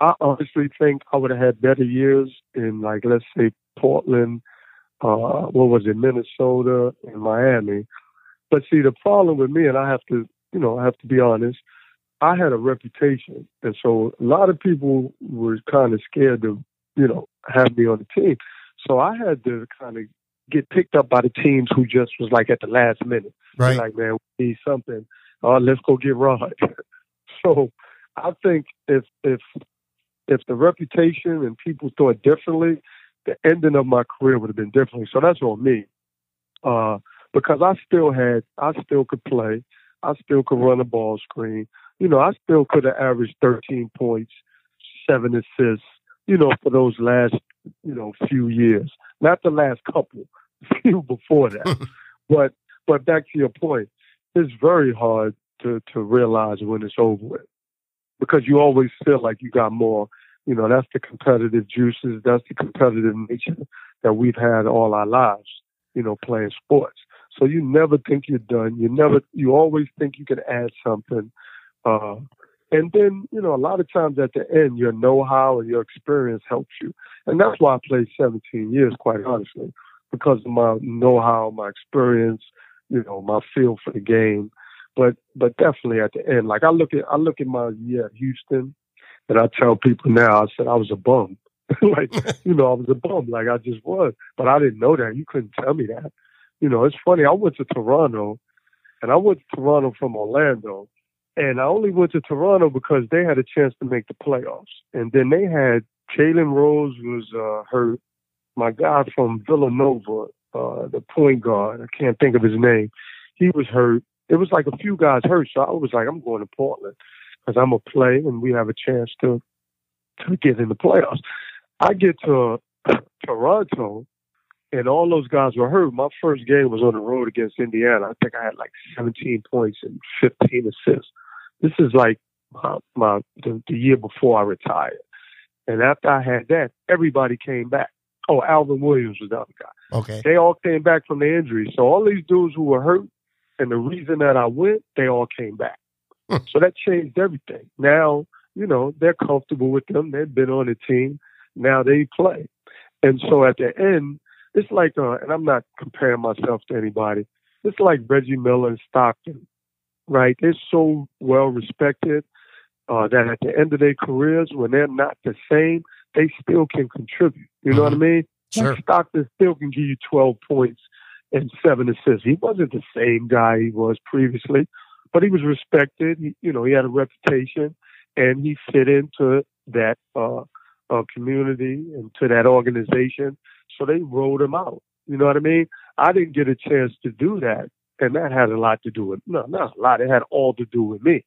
I honestly think I would have had better years in, like, let's say Portland, uh, what was it, Minnesota, and Miami. But see, the problem with me, and I have to, you know, I have to be honest. I had a reputation, and so a lot of people were kind of scared to you know, have me on the team. So I had to kind of get picked up by the teams who just was like at the last minute. Right. Like, man, we need something. Uh, let's go get Rod. so I think if if if the reputation and people thought differently, the ending of my career would have been differently. So that's on me. Uh, because I still had, I still could play. I still could run a ball screen. You know, I still could have averaged 13 points, seven assists, you know, for those last, you know, few years. Not the last couple, few before that. but but back to your point, it's very hard to to realize when it's over with. Because you always feel like you got more, you know, that's the competitive juices, that's the competitive nature that we've had all our lives, you know, playing sports. So you never think you're done. You never you always think you can add something. Uh, and then, you know, a lot of times at the end, your know how and your experience helps you. And that's why I played 17 years, quite honestly, because of my know how, my experience, you know, my feel for the game. But but definitely at the end, like I look at I look at my year at Houston and I tell people now, I said I was a bum. like, you know, I was a bum, like I just was. But I didn't know that. You couldn't tell me that. You know, it's funny, I went to Toronto and I went to Toronto from Orlando And I only went to Toronto because they had a chance to make the playoffs. And then they had Jalen Rose was uh, hurt. My guy from Villanova, uh, the point guard, I can't think of his name. He was hurt. It was like a few guys hurt, so I was like, I'm going to Portland because I'm gonna play and we have a chance to to get in the playoffs. I get to Toronto, and all those guys were hurt. My first game was on the road against Indiana. I think I had like 17 points and 15 assists. This is like my, my the, the year before I retired. And after I had that, everybody came back. Oh, Alvin Williams was the other guy. Okay. They all came back from the injury. So all these dudes who were hurt, and the reason that I went, they all came back. Hmm. so that changed everything. Now, you know, they're comfortable with them. They've been on the team. Now they play. And so at the end, it's like, uh, and I'm not comparing myself to anybody. It's like Reggie Miller and Stockton, right? They're so well respected uh, that at the end of their careers, when they're not the same, they still can contribute. You know what I mean? Sure. Stockton still can give you 12 points and seven assists. He wasn't the same guy he was previously, but he was respected. He, you know, he had a reputation and he fit into that uh, uh, community and to that organization. So they rolled him out. You know what I mean? I didn't get a chance to do that. And that had a lot to do with, no, not a lot. It had all to do with me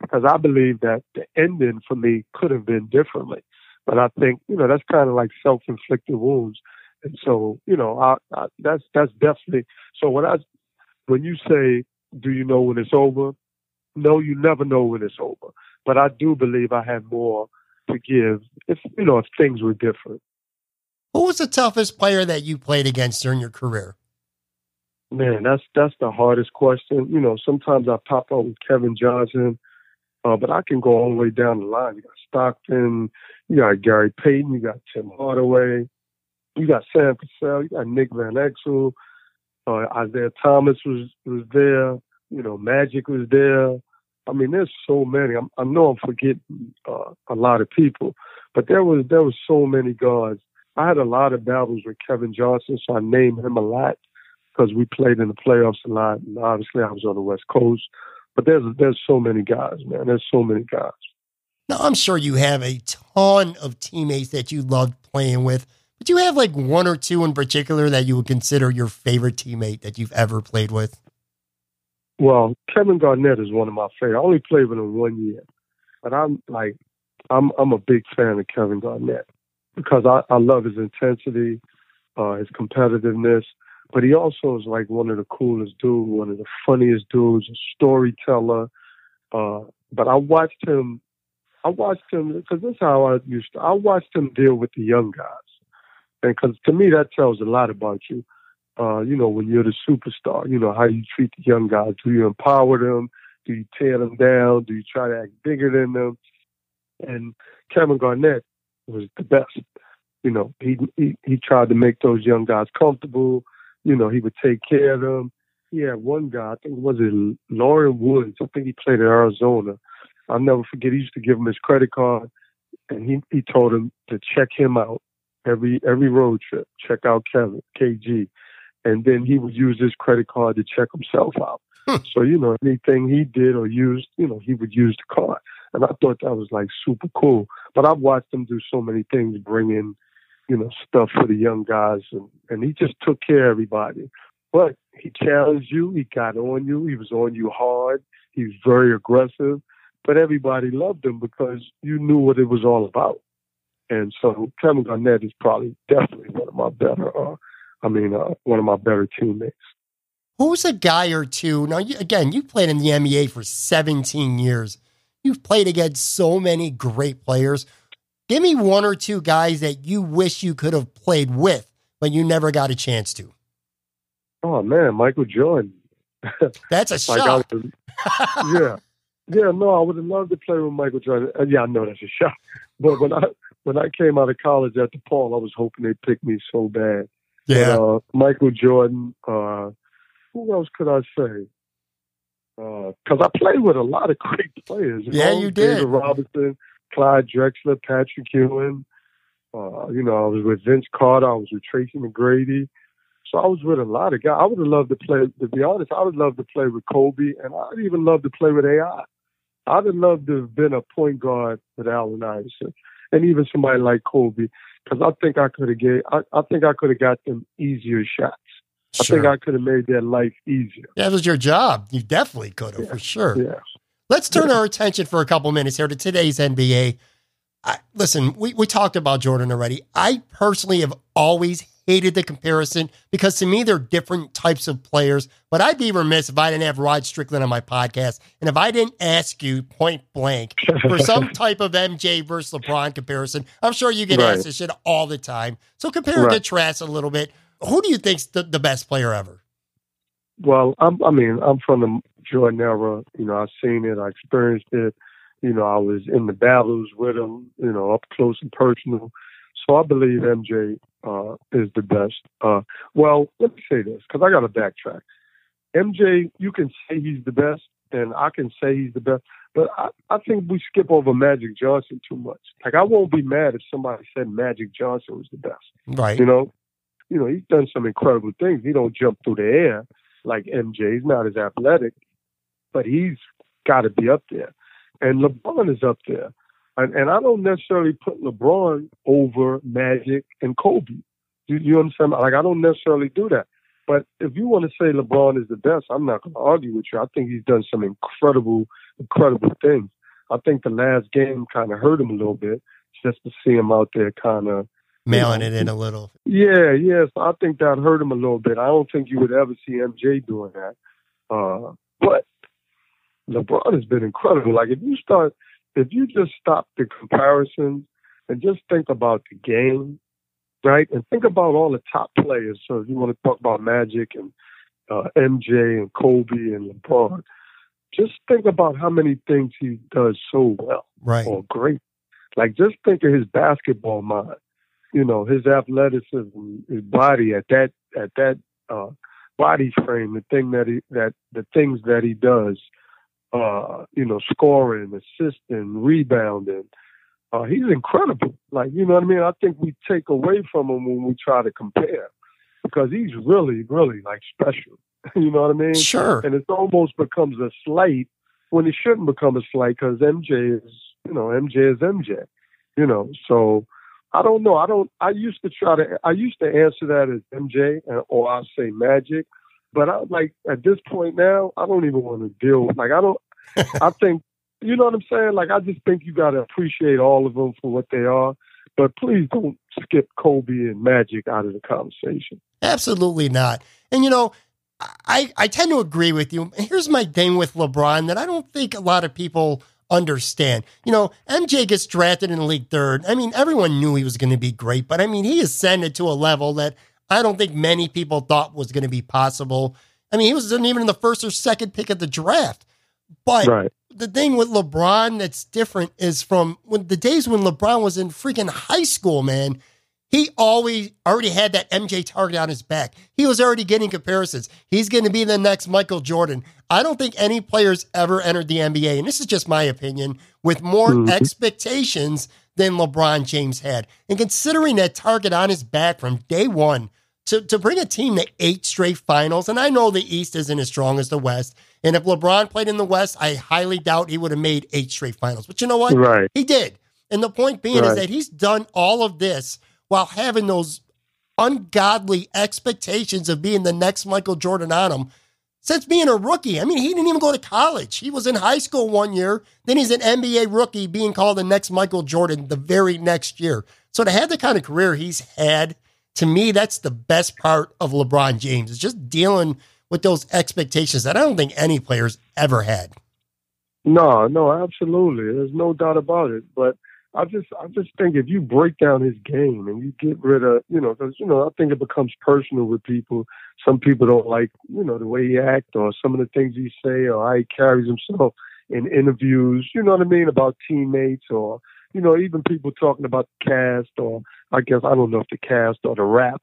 because I believe that the ending for me could have been differently. But I think, you know, that's kind of like self-inflicted wounds. And so, you know, I, I, that's, that's definitely, so when I, when you say, do you know when it's over? No, you never know when it's over. But I do believe I had more to give if, you know, if things were different. Who was the toughest player that you played against during your career? Man, that's that's the hardest question. You know, sometimes I pop up with Kevin Johnson, uh, but I can go all the way down the line. You got Stockton, you got Gary Payton, you got Tim Hardaway, you got Sam Cassell, you got Nick Van Exel, uh, Isiah Thomas was was there. You know, Magic was there. I mean, there's so many. I'm, I know I'm forgetting uh, a lot of people, but there was there was so many guards. I had a lot of battles with Kevin Johnson, so I named him a lot because we played in the playoffs a lot. And obviously, I was on the West Coast. But there's there's so many guys, man. There's so many guys. Now, I'm sure you have a ton of teammates that you loved playing with, but you have like one or two in particular that you would consider your favorite teammate that you've ever played with. Well, Kevin Garnett is one of my favorite. I only played with him one year, but I'm like, I'm I'm a big fan of Kevin Garnett because I, I love his intensity, uh, his competitiveness, but he also is like one of the coolest dudes, one of the funniest dudes, a storyteller. Uh, but I watched him, I watched him because this is how I used to. I watched him deal with the young guys, and because to me that tells a lot about you. Uh, you know, when you're the superstar, you know how you treat the young guys. Do you empower them? Do you tear them down? Do you try to act bigger than them? And Kevin Garnett was the best. You know, he he, he tried to make those young guys comfortable. You know, he would take care of them. He had one guy, I think it was it Loren Woods. I think he played in Arizona. I'll never forget. He used to give him his credit card, and he he told him to check him out every every road trip. Check out Kevin KG, and then he would use his credit card to check himself out. Hmm. So you know, anything he did or used, you know, he would use the card, and I thought that was like super cool. But I've watched him do so many things, bring in, you know, stuff for the young guys, and and he just took care of everybody. But he challenged you. He got on you. He was on you hard. He was very aggressive. But everybody loved him because you knew what it was all about. And so Kevin Garnett is probably definitely one of my better, uh, I mean, uh, one of my better teammates. Who's a guy or two? Now, you, again, you played in the NBA for 17 years. You've played against so many great players. Give me one or two guys that you wish you could have played with, but you never got a chance to. Oh man, Michael Jordan. That's a Like I shock. was, yeah, yeah. No, I would have loved to play with Michael Jordan. Uh, yeah, I know that's a shot. But when I when I came out of college at DePaul, I was hoping they'd pick me so bad. yeah. But, uh, Michael Jordan. Uh, who else could I say? Because I played with a lot of great players. Yeah, know? you did. David Robinson, Clyde Drexler, Patrick Ewing. Uh, you know, I was with Vince Carter. I was with Tracy McGrady. So I was with a lot of guys. I would have loved to play. To be honest, I would love to play with Kobe, and I'd even love to play with AI. I'd have loved to have been a point guard with Allen Iverson, and even somebody like Kobe, because I think I could have get. I, I think I could have got them easier shots. I think I could have made their life easier. That was your job. You definitely could have, Yeah. for sure. Yeah. Let's turn our attention for a couple minutes here to today's NBA. I, listen, we, we talked about Jordan already. I personally have always hated the comparison because to me, they're different types of players. But I'd be remiss if I didn't have Rod Strickland on my podcast and if I didn't ask you point blank for some type of MJ versus LeBron comparison. I'm sure you get Right. asked this shit all the time. So compare and Right. contrast a little bit. Who do you think's the, the best player ever? Well, I'm, I mean, I'm from the Jordan era. You know, I've seen it, I experienced it. You know, I was in the battles with him. You know, up close and personal. So I believe MJ uh, is the best. Uh, well, let me say this because I got to backtrack. MJ, you can say he's the best, and I can say he's the best, but I, I think we skip over Magic Johnson too much. Like I won't be mad if somebody said Magic Johnson was the best. Right. You know, you know, he's done some incredible things. He don't jump through the air like MJ. He's not as athletic, but he's got to be up there. And LeBron is up there. And, and I don't necessarily put LeBron over Magic and Kobe. You, you understand? Like, I don't necessarily do that. But if you want to say LeBron is the best, I'm not going to argue with you. I think he's done some incredible, incredible things. I think the last game kind of hurt him a little bit just to see him out there kind of Mailing it in a little. yeah, yes, I think that hurt him a little bit. I don't think you would ever see MJ doing that. Uh, but LeBron has been incredible. Like if you start, if you just stop the comparisons and just think about the game, right, and think about all the top players. So if you want to talk about Magic and uh, MJ and Kobe and LeBron, just think about how many things he does so well Right. or great. Like just think of his basketball mind. You know, his athleticism, his body at that at that uh body frame, the thing that he that the things that he does, uh, you know, scoring, assisting, rebounding. Uh he's incredible. Like, you know what I mean? I think we take away from him when we try to compare. Because he's really, really like special. you know what I mean? Sure. and it almost becomes a slight when it shouldn't become a slight because MJ is, you know, MJ is MJ, you know. So I don't know. I don't. I used to try to. I used to answer that as MJ and- or I say Magic, but I like at this point now I don't even want to deal. Like I don't. I think you know what I'm saying. Like I just think you got to appreciate all of them for what they are. But please don't skip Kobe and Magic out of the conversation. Absolutely not. And you know, I I tend to agree with you. Here's my thing with LeBron that I don't think a lot of people understand. You know, MJ gets drafted in the league third. I mean, everyone knew he was going to be great, but I mean, he ascended to a level that I don't think many people thought was going to be possible. I mean, he wasn't even in the first or second pick of the draft. But Right. the thing with LeBron that's different is from when the days when LeBron was in freaking high school, man. He always already had that MJ target on his back. He was already getting comparisons. He's going to be the next Michael Jordan. I don't think any players ever entered the NBA, and this is just my opinion, with more Mhm. expectations than LeBron James had. And considering that target on his back from day one, to, to bring a team to eight straight finals, and I know the East isn't as strong as the West. And if LeBron played in the West, I highly doubt he would have made eight straight finals. But you know what? Right. He did. And the point being is that he's done all of this while having those ungodly expectations of being the next Michael Jordan on him since being a rookie. I mean, he didn't even go to college. He was in high school one year, then he's an NBA rookie being called the next Michael Jordan the very next year. So to have the kind of career he's had, to me, that's the best part of LeBron James. Is just dealing with those expectations that I don't think any players ever had. No, no, absolutely. There's no doubt about it. But I just, I just think if you break down his game and you get rid of, you know, because you know, I think it becomes personal with people. Some people don't like, you know, the way he act or some of the things he say or how he carries himself in interviews. You know what I mean about teammates or, you know, even people talking about the cast or I guess I don't know if the cast or the wrap.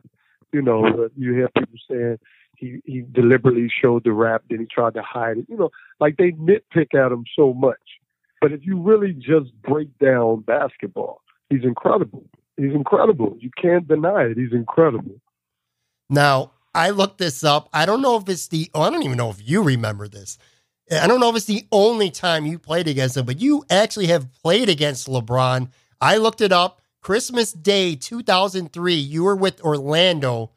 You know, mm-hmm. but you hear people saying he he deliberately showed the wrap, then he tried to hide it. You know, like they nitpick at him so much. But if you really just break down basketball, he's incredible. He's incredible. You can't deny it. He's incredible. Now, I looked this up. I don't know if it's the, oh, I don't even know if you remember this. I don't know if it's the only time you played against him, but you actually have played against LeBron. I looked it up. Christmas Day 2003, you were with Orlando.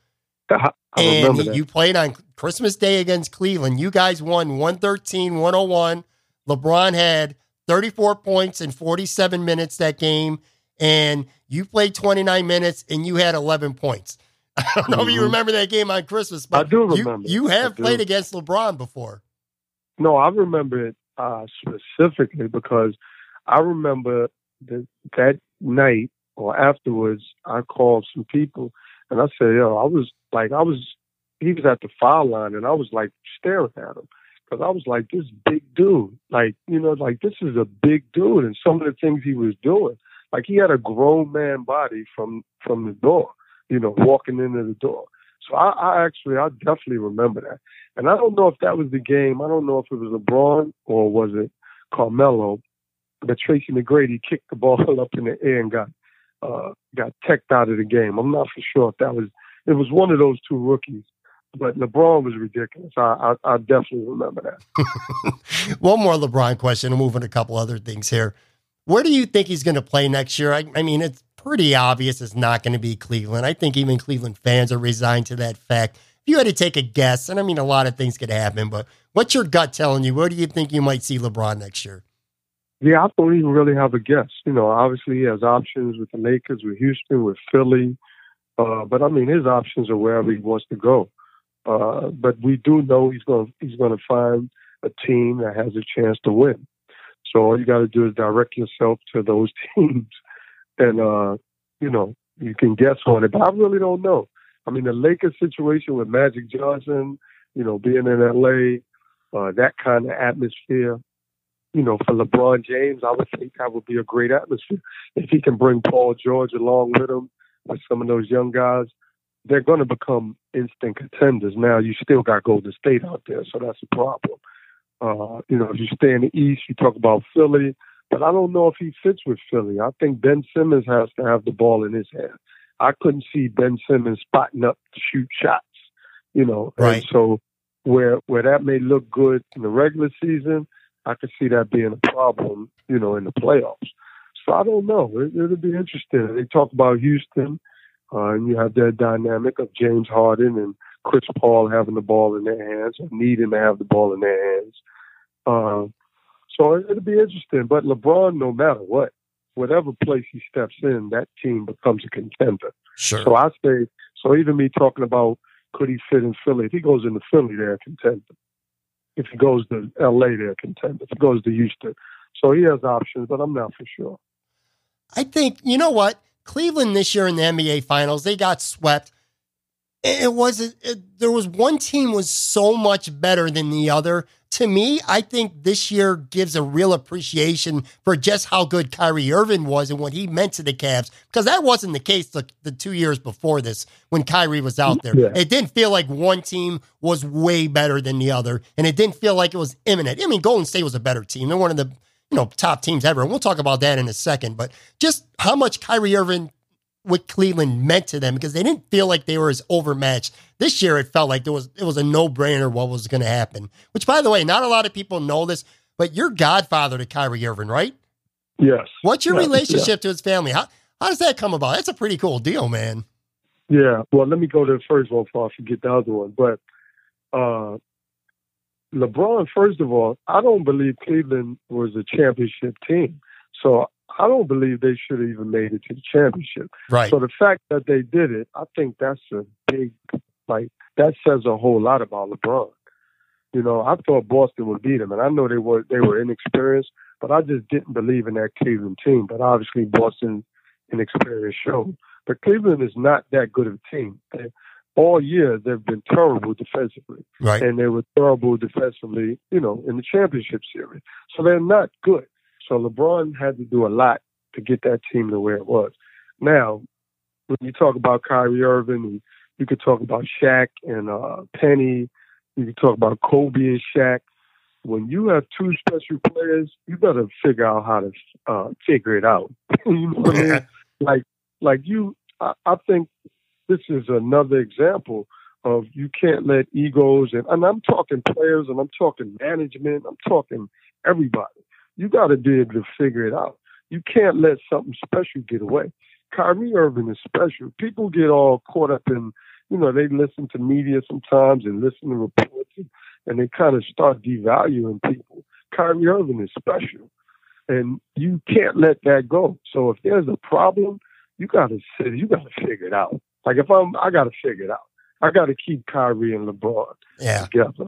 I, I and you played on Christmas Day against Cleveland. You guys won 113 101. LeBron had 34 points in 47 minutes that game. And you played 29 minutes and you had 11 points. I don't know if you Mhm. remember that game on Christmas, but I do you- remember. You, have I do. played against LeBron before. No, I remember it uh, specifically because I remember that that night or afterwards, I called some people and I said, "Yo, I was like, I was, he was at the foul line, and I was like staring at him because I was like, this big dude, like, you know, like this is a big dude, and some of the things he was doing, like he had a grown man body from from the door, you know, walking into the door. So I, I actually, I definitely remember that. And I don't know if that was the game. I don't know if it was LeBron or was it Carmelo. But Tracy McGrady kicked the ball up in the air and got uh, got teched out of the game. I'm not for sure if that was. It was one of those two rookies. But LeBron was ridiculous. I I, I definitely remember that. One more LeBron question. I'm moving a couple other things here. Where do you think he's going to play next year? I, I mean, it's pretty obvious it's not going to be Cleveland. I think even Cleveland fans are resigned to that fact. If you had to take a guess, and I mean, a lot of things could happen, but what's your gut telling you? Where do you think you might see LeBron next year? Yeah, I don't even really have a guess. You know, obviously he has options with the Lakers, with Houston, with Philly. Uh, but I mean, his options are wherever he wants to go. Uh, but we do know he's going he's going to find a team that has a chance to win. So all you got to do is direct yourself to those teams, and uh, you know you can guess on it. But I really don't know. I mean, the Lakers situation with Magic Johnson, you know, being in LA, uh, that kind of atmosphere you know, for LeBron James, I would think that would be a great atmosphere. If he can bring Paul George along with him, with some of those young guys, they're going to become instant contenders. Now, you still got Golden State out there, so that's a problem. Uh, you know, if you stay in the East, you talk about Philly, but I don't know if he fits with Philly. I think Ben Simmons has to have the ball in his hand. I couldn't see Ben Simmons spotting up to shoot shots, you know. Right. And so where where that may look good in the regular season, I could see that being a problem, you know, in the playoffs. So I don't know. It, it'll be interesting. They talk about Houston, uh, and you have that dynamic of James Harden and Chris Paul having the ball in their hands or needing to have the ball in their hands. Uh, so it, it'll be interesting. But LeBron, no matter what, whatever place he steps in, that team becomes a contender. Sure. So I say, so even me talking about could he fit in Philly? If he goes into Philly, they're a contender. If he goes to LA, they're a contender. If he goes to Houston, so he has options, but I'm not for sure. I think you know what Cleveland this year in the NBA Finals they got swept. It it was it, there was one team was so much better than the other. To me, I think this year gives a real appreciation for just how good Kyrie Irving was and what he meant to the Cavs because that wasn't the case the, the two years before this when Kyrie was out there. Yeah. It didn't feel like one team was way better than the other, and it didn't feel like it was imminent. I mean, Golden State was a better team. They're one of the you know top teams ever, and we'll talk about that in a second. But just how much Kyrie Irving what Cleveland meant to them because they didn't feel like they were as overmatched. This year, it felt like there was it was a no brainer what was going to happen. Which, by the way, not a lot of people know this, but you're godfather to Kyrie Irving, right? Yes. What's your Yeah, relationship to his family? How how does that come about? That's a pretty cool deal, man. Yeah. Well, let me go to the first one before I forget the other one. But uh, LeBron, first of all, I don't believe Cleveland was a championship team. So I don't believe they should have even made it to the championship. Right. So the fact that they did it, I think that's a big, like, that says a whole lot about LeBron. You know, I thought Boston would beat them, and I know they were they were inexperienced, but I just didn't believe in that Cleveland team. But obviously, Boston's inexperience showed. But Cleveland is not that good of a team. They, all year, they've been terrible defensively, Right. and they were terrible defensively, you know, in the championship series. So they're not good. So LeBron had to do a lot to get that team to where it was. Now, when you talk about Kyrie Irving, and you could talk about Shaq and uh, Penny. You could talk about Kobe and Shaq. When you have two special players, you better figure out how to uh, figure it out. you know what I mean? Like, like you, I, I think this is another example of you can't let egos and, and I'm talking players and I'm talking management, I'm talking everybody. You got to be able to figure it out. You can't let something special get away. Kyrie Irving is special. People get all caught up in, you know, they listen to media sometimes and listen to reports and, and they kind of start devaluing people. Kyrie Irving is special. And you can't let that go. So if there's a problem, you gotta sit you gotta figure it out. Like if I'm I gotta figure it out. I gotta keep Kyrie and LeBron Yeah. together.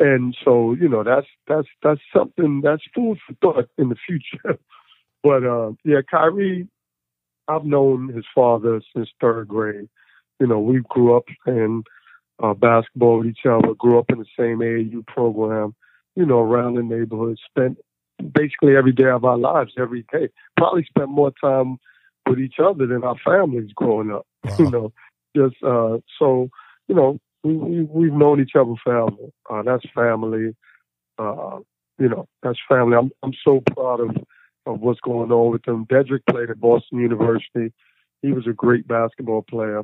And so, you know, that's that's that's something that's food for thought in the future. but uh, yeah, Kyrie, I've known his father since third grade. You know, we grew up playing uh, basketball with each other, grew up in the same AAU program, you know, around the neighborhood, spent basically every day of our lives every day. Probably spent more time with each other than our families growing up. You know, just uh, so you know, we, we we've known each other forever. Uh, that's family. Uh, you know, that's family. I'm I'm so proud of of what's going on with them. Dedrick played at Boston University. He was a great basketball player.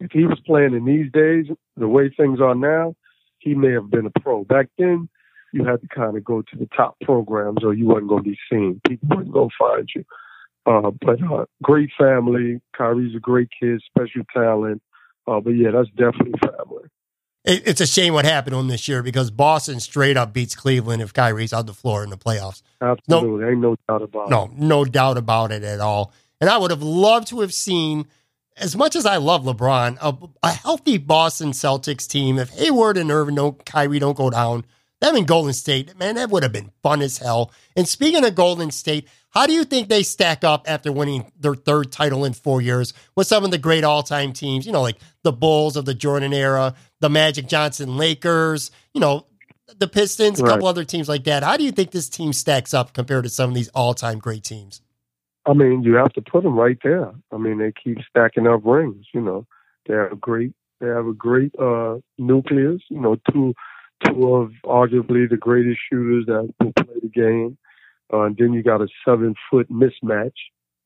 If he was playing in these days, the way things are now, he may have been a pro. Back then, you had to kind of go to the top programs or you wasn't going to be seen. People wouldn't go find you. Uh, but uh, great family. Kyrie's a great kid, special talent. Uh, but yeah, that's definitely family. It, it's a shame what happened to him this year because Boston straight up beats Cleveland if Kyrie's on the floor in the playoffs. Absolutely. Ain't no doubt about it. No, no doubt about it at all. And I would have loved to have seen, as much as I love LeBron, a, a healthy Boston Celtics team. If Hayward and Irving don't, Kyrie don't go down, them in Golden State, man, that would have been fun as hell. And speaking of Golden State, how do you think they stack up after winning their third title in four years with some of the great all time teams? You know, like the Bulls of the Jordan era, the Magic Johnson Lakers, you know, the Pistons, a couple other teams like that. How do you think this team stacks up compared to some of these all time great teams? I mean, you have to put them right there. I mean, they keep stacking up rings. You know, they have a great, they have a great uh, nucleus. You know, two, two of arguably the greatest shooters that will play the game. Uh, and then you got a seven foot mismatch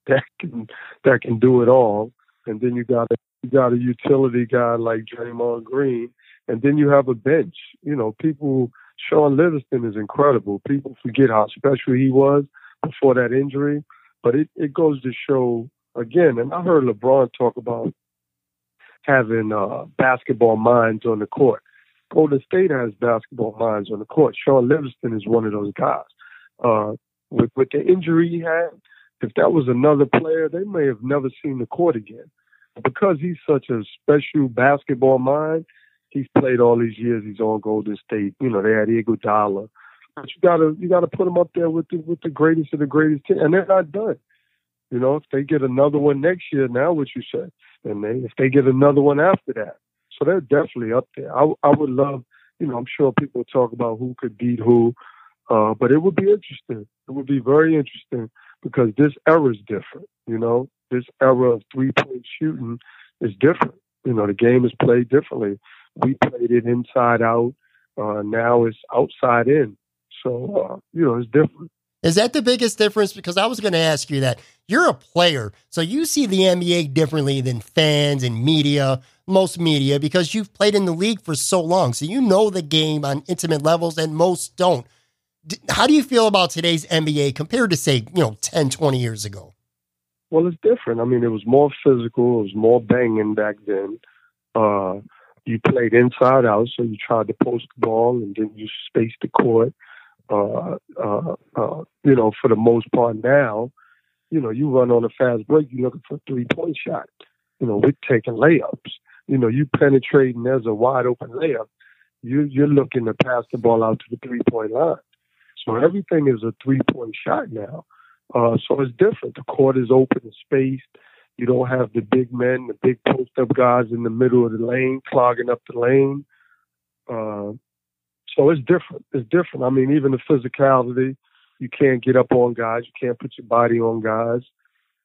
that can that can do it all. And then you got a you got a utility guy like Draymond Green. And then you have a bench. You know, people. Shaun Livingston is incredible. People forget how special he was before that injury. But it, it goes to show again, and I heard LeBron talk about having uh, basketball minds on the court. Golden State has basketball minds on the court. Shaun Livingston is one of those guys. Uh, with with the injury he had, if that was another player, they may have never seen the court again. Because he's such a special basketball mind, he's played all these years. He's on Golden State. You know, they had Iguodala. But you gotta you gotta put him up there with the with the greatest of the greatest team, and they're not done. You know, if they get another one next year, now what you said, and they if they get another one after that, so they're definitely up there. I I would love, you know, I'm sure people talk about who could beat who, uh, but it would be interesting. It would be very interesting because this era is different. You know, this era of three point shooting is different. You know, the game is played differently. We played it inside out. Uh, now it's outside in. So uh, you know, it's different. Is that the biggest difference? Because I was going to ask you that. You're a player, so you see the NBA differently than fans and media, most media, because you've played in the league for so long. So you know the game on intimate levels, and most don't. How do you feel about today's NBA compared to, say, you know, 10, 20 years ago? Well, it's different. I mean, it was more physical. It was more banging back then. Uh, you played inside out, so you tried to post the ball and then you spaced the court. Uh, uh, uh, you know, for the most part now, you know, you run on a fast break, you're looking for three point shot. You know, we're taking layups. You know, you penetrating, there's a wide open layup. You, you're looking to pass the ball out to the three point line. So everything is a three point shot now. Uh, so it's different. The court is open and spaced. You don't have the big men, the big post up guys in the middle of the lane clogging up the lane. Uh, so it's different. It's different. I mean, even the physicality, you can't get up on guys. You can't put your body on guys.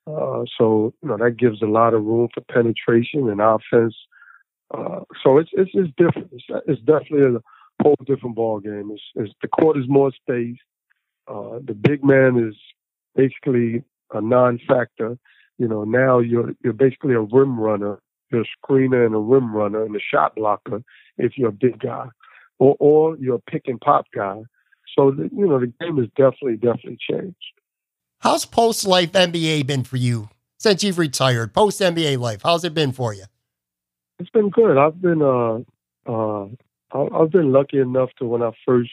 Uh, so you know that gives a lot of room for penetration and offense. Uh, so it's it's it's different. It's, it's definitely a whole different ball game. It's, it's the court is more spaced. Uh, the big man is basically a non-factor. You know, now you're you're basically a rim runner. you're a screener and a rim runner and a shot blocker if you're a big guy, or or you're a pick and pop guy. So the, you know the game has definitely definitely changed. How's post life NBA been for you since you've retired? Post NBA life, how's it been for you? It's been good. I've been uh uh I've been lucky enough to when I first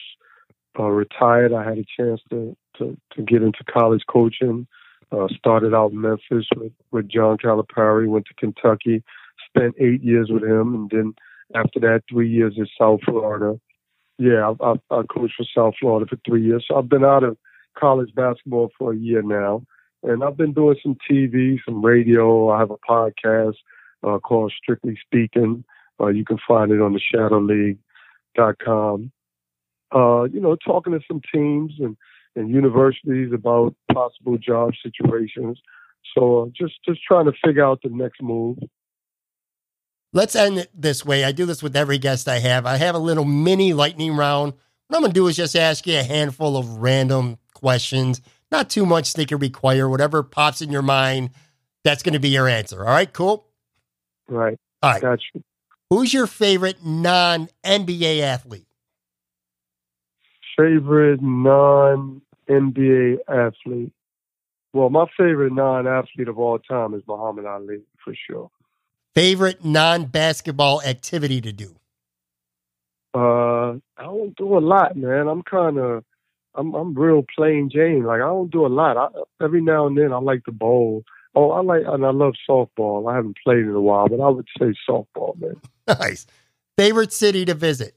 uh, retired, I had a chance to to, to get into college coaching. Uh, started out in Memphis with, with John Calipari, went to Kentucky, spent eight years with him, and then after that, three years in South Florida. Yeah, I, I, I coached for South Florida for three years. So I've been out of college basketball for a year now, and I've been doing some TV, some radio. I have a podcast uh, called Strictly Speaking. Uh, you can find it on the ShadowLeague.com. Uh, you know, talking to some teams and and universities about possible job situations. So uh, just just trying to figure out the next move. Let's end it this way. I do this with every guest I have. I have a little mini lightning round. What I'm going to do is just ask you a handful of random questions. Not too much they can require. Whatever pops in your mind, that's going to be your answer. All right, cool? Right. All right. Got you. Who's your favorite non NBA athlete? Favorite non NBA athlete? Well, my favorite non athlete of all time is Muhammad Ali, for sure. Favorite non basketball activity to do? Uh, I don't do a lot, man. I'm kind of, I'm I'm real plain Jane. Like I don't do a lot. I, every now and then I like to bowl. Oh, I like and I love softball. I haven't played in a while, but I would say softball, man. Nice. Favorite city to visit?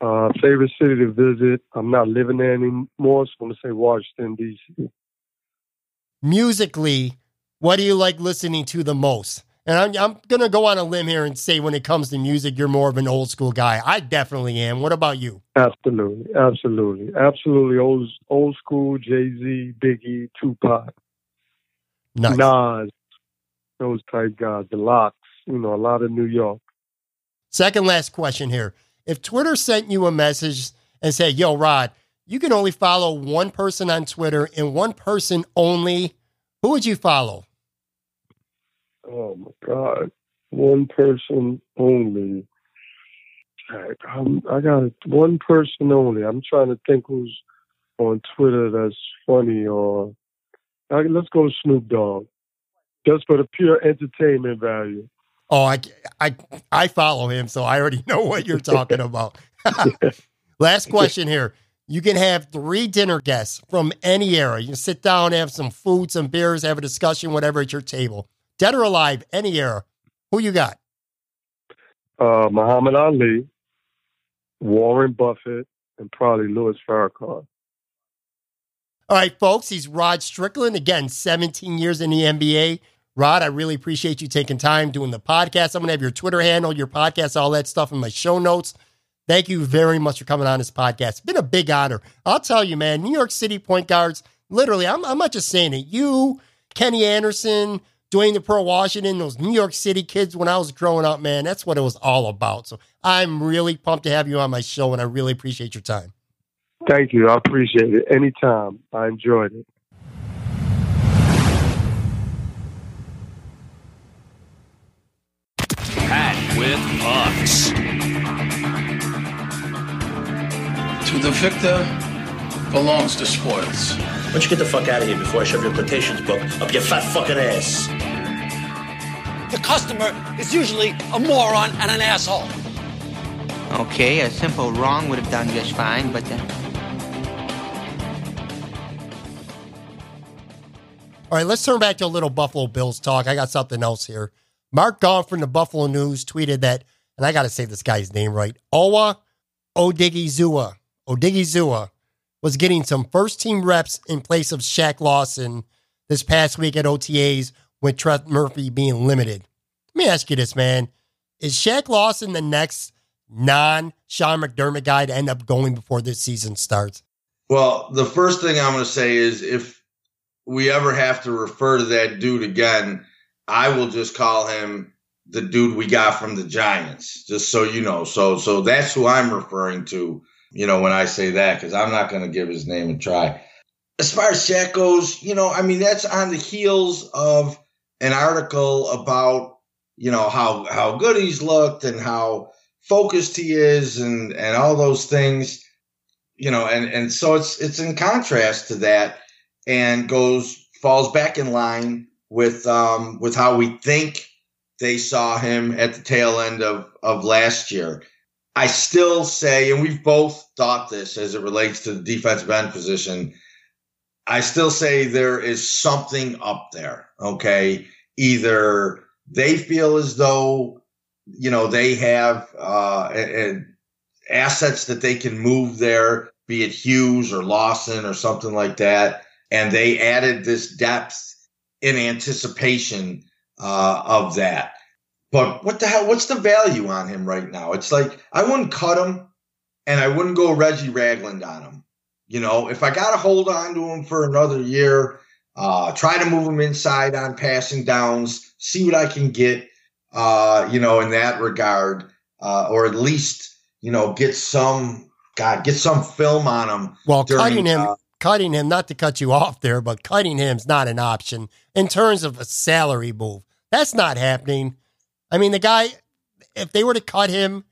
Uh, favorite city to visit. I'm not living there anymore, so I'm gonna say Washington D.C. Musically, what do you like listening to the most? And I'm, I'm gonna go on a limb here and say, when it comes to music, you're more of an old school guy. I definitely am. What about you? Absolutely, absolutely, absolutely old old school. Jay Z, Biggie, Tupac, Nice. Nas, those type guys. The LOX. You know, a lot of New York. Second last question here. If Twitter sent you a message and said, "Yo, Rod, you can only follow one person on Twitter and one person only," who would you follow? Oh my God, one person only. I, I'm, I got one person only. I'm trying to think who's on Twitter that's funny or I, let's go Snoop Dogg, just for the pure entertainment value. Oh, I, I, I follow him, so I already know what you're talking about. Last question here. You can have three dinner guests from any era. You can sit down, have some food, some beers, have a discussion, whatever at your table. Dead or alive, any era. Who you got? Uh, Muhammad Ali, Warren Buffett, and probably Louis Farrakhan. All right, folks, he's Rod Strickland. Again, 17 years in the NBA. Rod, I really appreciate you taking time doing the podcast. I'm going to have your Twitter handle, your podcast, all that stuff in my show notes. Thank you very much for coming on this podcast. It's been a big honor. I'll tell you, man, New York City point guards, literally, I'm, I'm not just saying it. You, Kenny Anderson, Dwayne the Pearl Washington, those New York City kids when I was growing up, man, that's what it was all about. So I'm really pumped to have you on my show, and I really appreciate your time. Thank you. I appreciate it. Anytime. I enjoyed it. With Pucks. To the victor belongs the spoils. Why don't you get the fuck out of here before I shove your quotations book up your fat fucking ass? The customer is usually a moron and an asshole. Okay, a simple wrong would have done just fine, but uh, All right, let's turn back to a little Buffalo Bills talk. I got something else here. Mark Gaughan from the Buffalo News tweeted that, and I got to say this guy's name right. Owa Odighizuwa, Odighizuwa was getting some first team reps in place of Shaq Lawson this past week at OTAs with Trent Murphy being limited. Let me ask you this, man. Is Shaq Lawson the next non Sean McDermott guy to end up going before this season starts? Well, the first thing I'm going to say is if we ever have to refer to that dude again, I will just call him the dude we got from the Giants, just so you know. So, so that's who I'm referring to, you know, when I say that, because I'm not going to give his name a try. As far as Shaq goes, you know, I mean, that's on the heels of an article about you know how how good he's looked and how focused he is and and all those things you know and and so it's it's in contrast to that and goes falls back in line with um with how we think they saw him at the tail end of of last year. I still say and we've both thought this as it relates to the defensive end position i still say there is something up there okay? Either they feel as though you know they have uh, assets that they can move there, be it Hughes or Lawson or something like that, and they added this depth in anticipation uh, of that. But what the hell? What's the value on him right now? It's like I wouldn't cut him, and I wouldn't go Reggie Ragland on him. You know, if I got to hold on to him for another year, uh, try to move him inside on passing downs, see what I can get, uh, you know, in that regard, uh, or at least, you know, get some, God, get some film on him. Well, during, cutting him, uh, cutting him, not to cut you off there, but cutting him's not an option in terms of a salary move. That's not happening. I mean, the guy, if they were to cut him,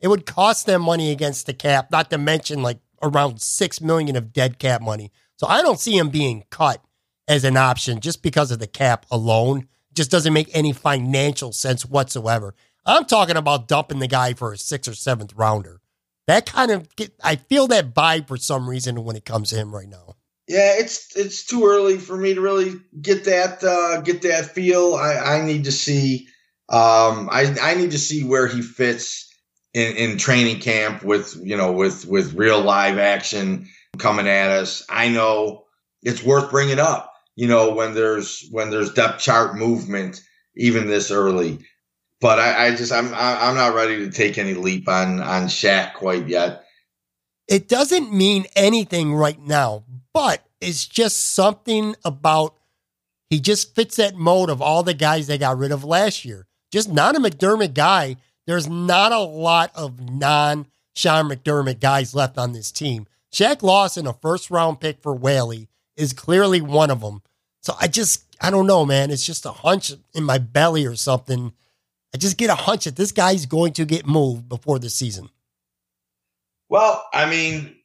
it would cost them money against the cap, not to mention like around six million of dead cap money. So I don't see him being cut as an option just because of the cap alone. Just doesn't make any financial sense whatsoever. I'm talking about dumping the guy for a sixth or seventh rounder. That kind of get, I feel that vibe for some reason when it comes to him right now. Yeah, it's it's too early for me to really get that uh, get that feel. I, I need to see um, I I need to see where he fits in, in training camp with you know with with real live action coming at us. I know it's worth bringing up you know, when there's when there's depth chart movement even this early. But I, I just I'm I'm not ready to take any leap on on Shaq quite yet. It doesn't mean anything right now, but it's just something about he just fits that mode of all the guys they got rid of last year. Just not a McDermott guy. There's not a lot of non Sean McDermott guys left on this team. Shaq Lawson, a first round pick for Whaley, is clearly one of them. So I just, I don't know, man. It's just a hunch in my belly or something. I just get a hunch that this guy's going to get moved before the season. Well, I mean,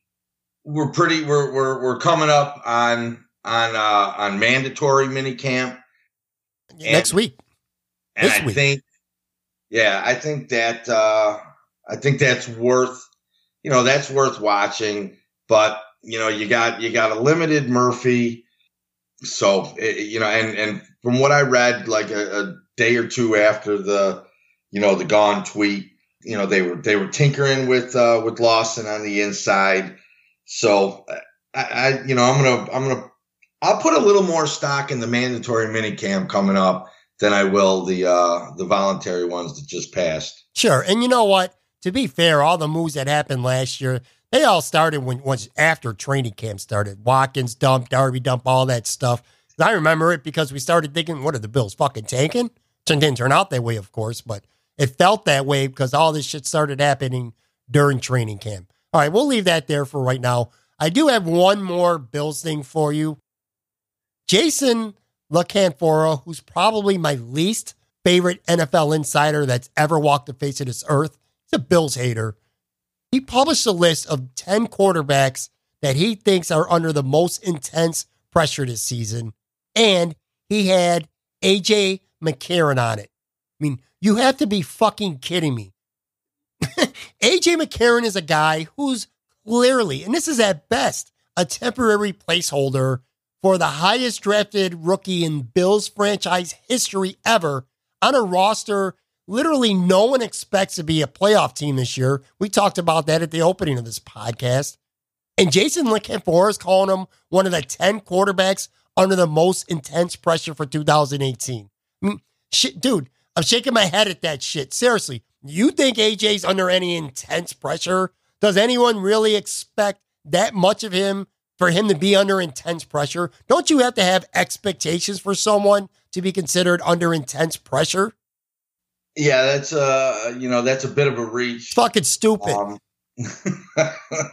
we're pretty, we're we're we're coming up on on uh on mandatory mini camp next week. And this I week. think, yeah, I think that uh I think that's worth, you know, that's worth watching. But you know, you got you got a limited Murphy, so eh, you know, and and from what I read, like a, a day or two after the, you know, the Gaughan tweet, you know, they were they were tinkering with uh, with Lawson on the inside. So I, I, you know, I'm gonna I'm gonna I'll put a little more stock in the mandatory minicamp coming up than I will the uh the voluntary ones that just passed. Sure, and you know what? To be fair, all the moves that happened last year, they all started when once after training camp started. Watkins dump, Darby dump, all that stuff. I remember it because we started thinking, what are the Bills fucking tanking? Didn't turn out that way, of course, but it felt that way because all this shit started happening during training camp. All right, we'll leave that there for right now. I do have one more Bills thing for you. Jason La Canfora, who's probably my least favorite NFL insider that's ever walked the face of this earth, he's a Bills hater. He published a list of 10 quarterbacks that he thinks are under the most intense pressure this season. And he had AJ McCarron on it. I mean, you have to be fucking kidding me. AJ McCarron is a guy who's clearly, and this is at best, a temporary placeholder for the highest drafted rookie in Bills franchise history ever on a roster literally no one expects to be a playoff team this year. We talked about that at the opening of this podcast. And Jason LaCanfora is calling him one of the 10 quarterbacks under the most intense pressure for 2018. Shit, dude, I'm shaking my head at that shit. Seriously, you think AJ's under any intense pressure? Does anyone really expect that much of him for him to be under intense pressure? Don't you have to have expectations for someone to be considered under intense pressure? Yeah, that's uh you know, that's a bit of a reach. Fucking stupid. Um,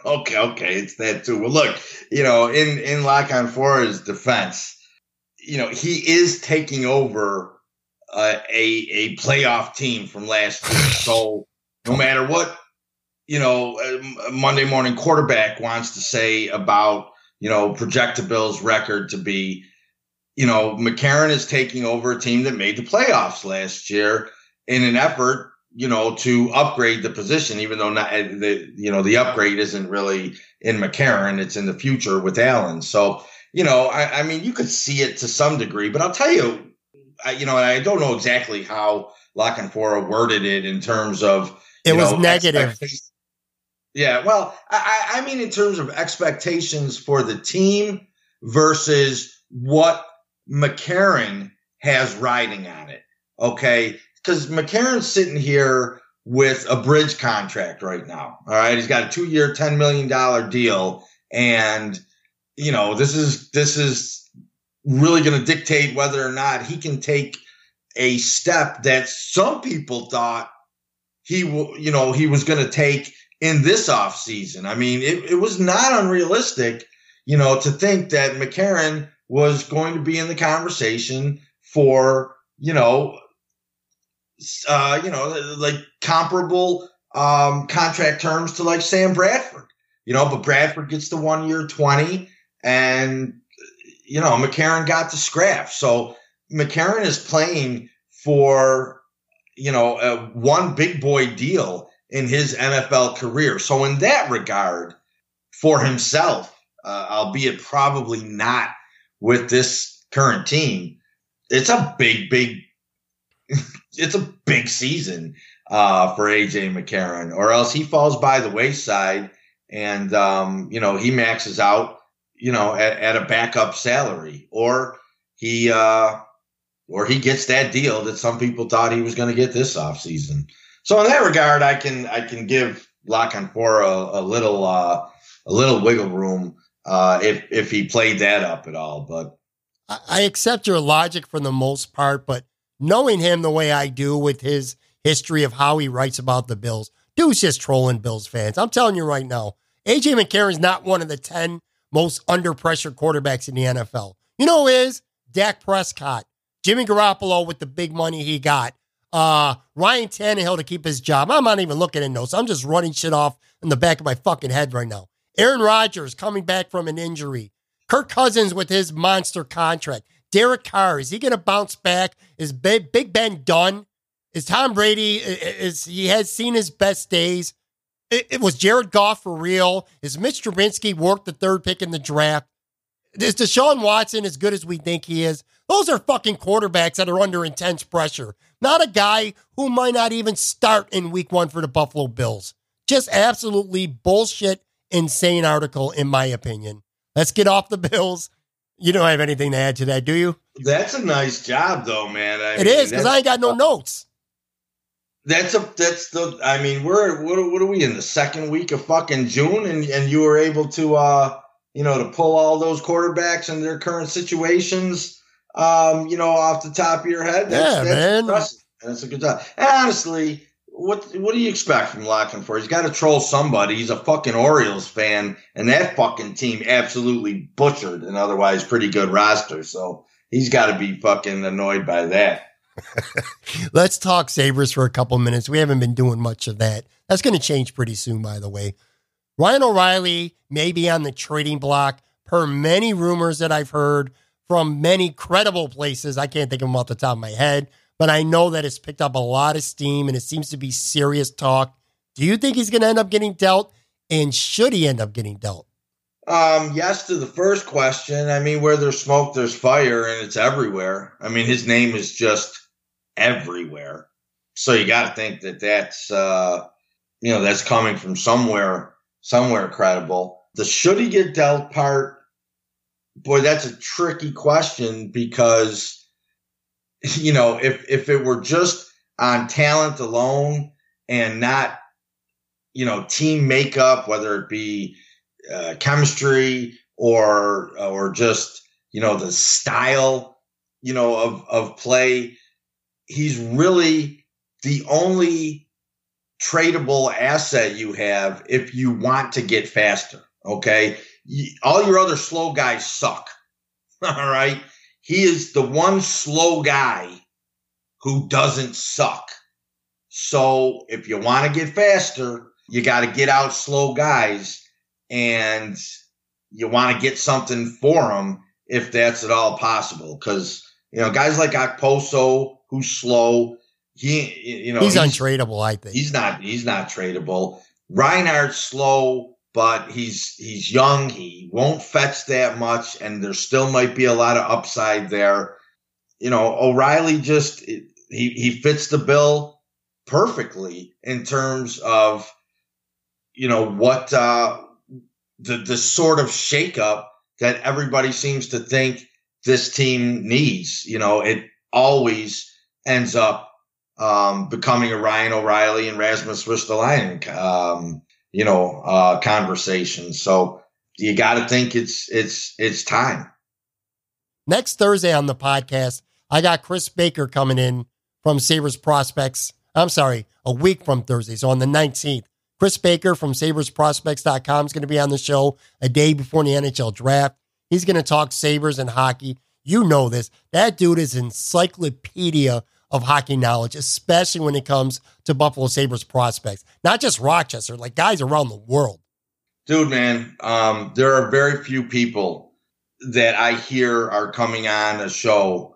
okay, okay, it's that too. Well, look, you know, in in La Canfora's defense, you know, he is taking over uh, a a playoff team from last year. So no matter what, you know, uh, Monday morning quarterback wants to say about you know project the Bills' record to be, you know, McCarron is taking over a team that made the playoffs last year in an effort you know, to upgrade the position, even though not the you know the upgrade isn't really in McCarron, it's in the future with Allen. So you know, I, I mean, you could see it to some degree, but I'll tell you, I, you know, I don't know exactly how La Canfora worded it in terms of it was know, negative. Yeah, well, I, I mean, in terms of expectations for the team versus what McCarron has riding on it. Okay, because McCarron's sitting here with a bridge contract right now. All right. He's got a two year, $10 million deal. And, you know, this is, this is really going to dictate whether or not he can take a step that some people thought he will, you know, he was going to take in this off season. I mean, it, it was not unrealistic, you know, to think that McCarron was going to be in the conversation for, you know, uh, you know, like comparable um, contract terms to like Sam Bradford, you know, but Bradford gets the one year 20 and, you know, McCarron got the scrap. So McCarron is playing for, you know, a one big boy deal in his NFL career. So in that regard, for himself, uh, albeit probably not with this current team, it's a big, big it's a big season uh, for AJ McCarron, or else he falls by the wayside and um, you know he maxes out, you know, at, at a backup salary, or he uh, or he gets that deal that some people thought he was going to get this offseason. So in that regard, I can I can give La Canfora a, a little uh, a little wiggle room uh, if if he played that up at all, but. I accept your logic for the most part, but knowing him the way I do with his history of how he writes about the Bills, dude's just trolling Bills fans. I'm telling you right now, AJ McCarron's not one of the 10 most under pressure quarterbacks in the NFL. You know is? Dak Prescott, Jimmy Garoppolo with the big money he got, uh, Ryan Tannehill to keep his job. I'm not even looking at notes. I'm just running shit off in the back of my fucking head right now. Aaron Rodgers coming back from an injury. Kirk Cousins with his monster contract. Derek Carr, is he going to bounce back? Is Big Ben done? Is Tom Brady, is he has seen his best days? It, it was Jared Goff for real? Is Mitch Trubisky worked the third pick in the draft? Is Deshaun Watson as good as we think he is? Those are fucking quarterbacks that are under intense pressure. Not a guy who might not even start in week one for the Buffalo Bills. Just absolutely bullshit, insane article, in my opinion. Let's get off the Bills. You don't have anything to add to that, do you? That's a nice job, though, man. I it mean, is because I ain't got no notes. That's a that's the. I mean, we're what, what are we in the second week of fucking June, and and you were able to, uh, you know, to pull all those quarterbacks and their current situations, um, you know, off the top of your head. That's, yeah, that's man. Impressive. That's a good job. And honestly, what what do you expect from La for He's got to troll somebody. He's a fucking Orioles fan, and that fucking team absolutely butchered an otherwise pretty good roster. So he's got to be fucking annoyed by that. Let's talk Sabres for a couple minutes. We haven't been doing much of that. That's going to change pretty soon, by the way. Ryan O'Reilly may be on the trading block per many rumors that I've heard from many credible places. I can't think of them off the top of my head but I know that it's picked up a lot of steam and it seems to be serious talk. Do you think he's going to end up getting dealt? And should he end up getting dealt? Um, yes to the first question. I mean, where there's smoke, there's fire, and it's everywhere. I mean, his name is just everywhere. So you got to think that that's, uh, you know, that's coming from somewhere, somewhere credible. The should he get dealt part, boy, that's a tricky question because you know, if if it were just on talent alone and not, you know, team makeup, whether it be uh, chemistry or or just you know the style, you know, of of play, he's really the only tradable asset you have if you want to get faster. Okay, all your other slow guys suck. All right he is the one slow guy who doesn't suck. So if you want to get faster, you got to get out slow guys and you want to get something for them if that's at all possible. Because, you know, guys like Okposo, who's slow, he, you know, he's, he's untradeable, I think. He's not, he's not tradable. Reinhart's slow, but he's, he's young. He won't fetch that much. And there still might be a lot of upside there. You know, O'Reilly just, he, he fits the bill perfectly in terms of, you know, what, uh, the, the sort of shakeup that everybody seems to think this team needs. You know, it always ends up um, becoming a Ryan O'Reilly and Rasmus Ristolainen, um, you know, uh, conversation. So you got to think it's it's it's time. Next Thursday on the podcast, I got Chris Baker coming in from Sabres Prospects. I'm sorry, a week from Thursday, so on the 19th. Chris Baker from SabresProspects.com is going to be on the show a day before the NHL draft. He's going to talk Sabres and hockey. You know this. That dude is encyclopedia of hockey knowledge, especially when it comes to Buffalo Sabres prospects. Not just Rochester, like guys around the world. Dude, man, um, there are very few people that I hear are coming on a show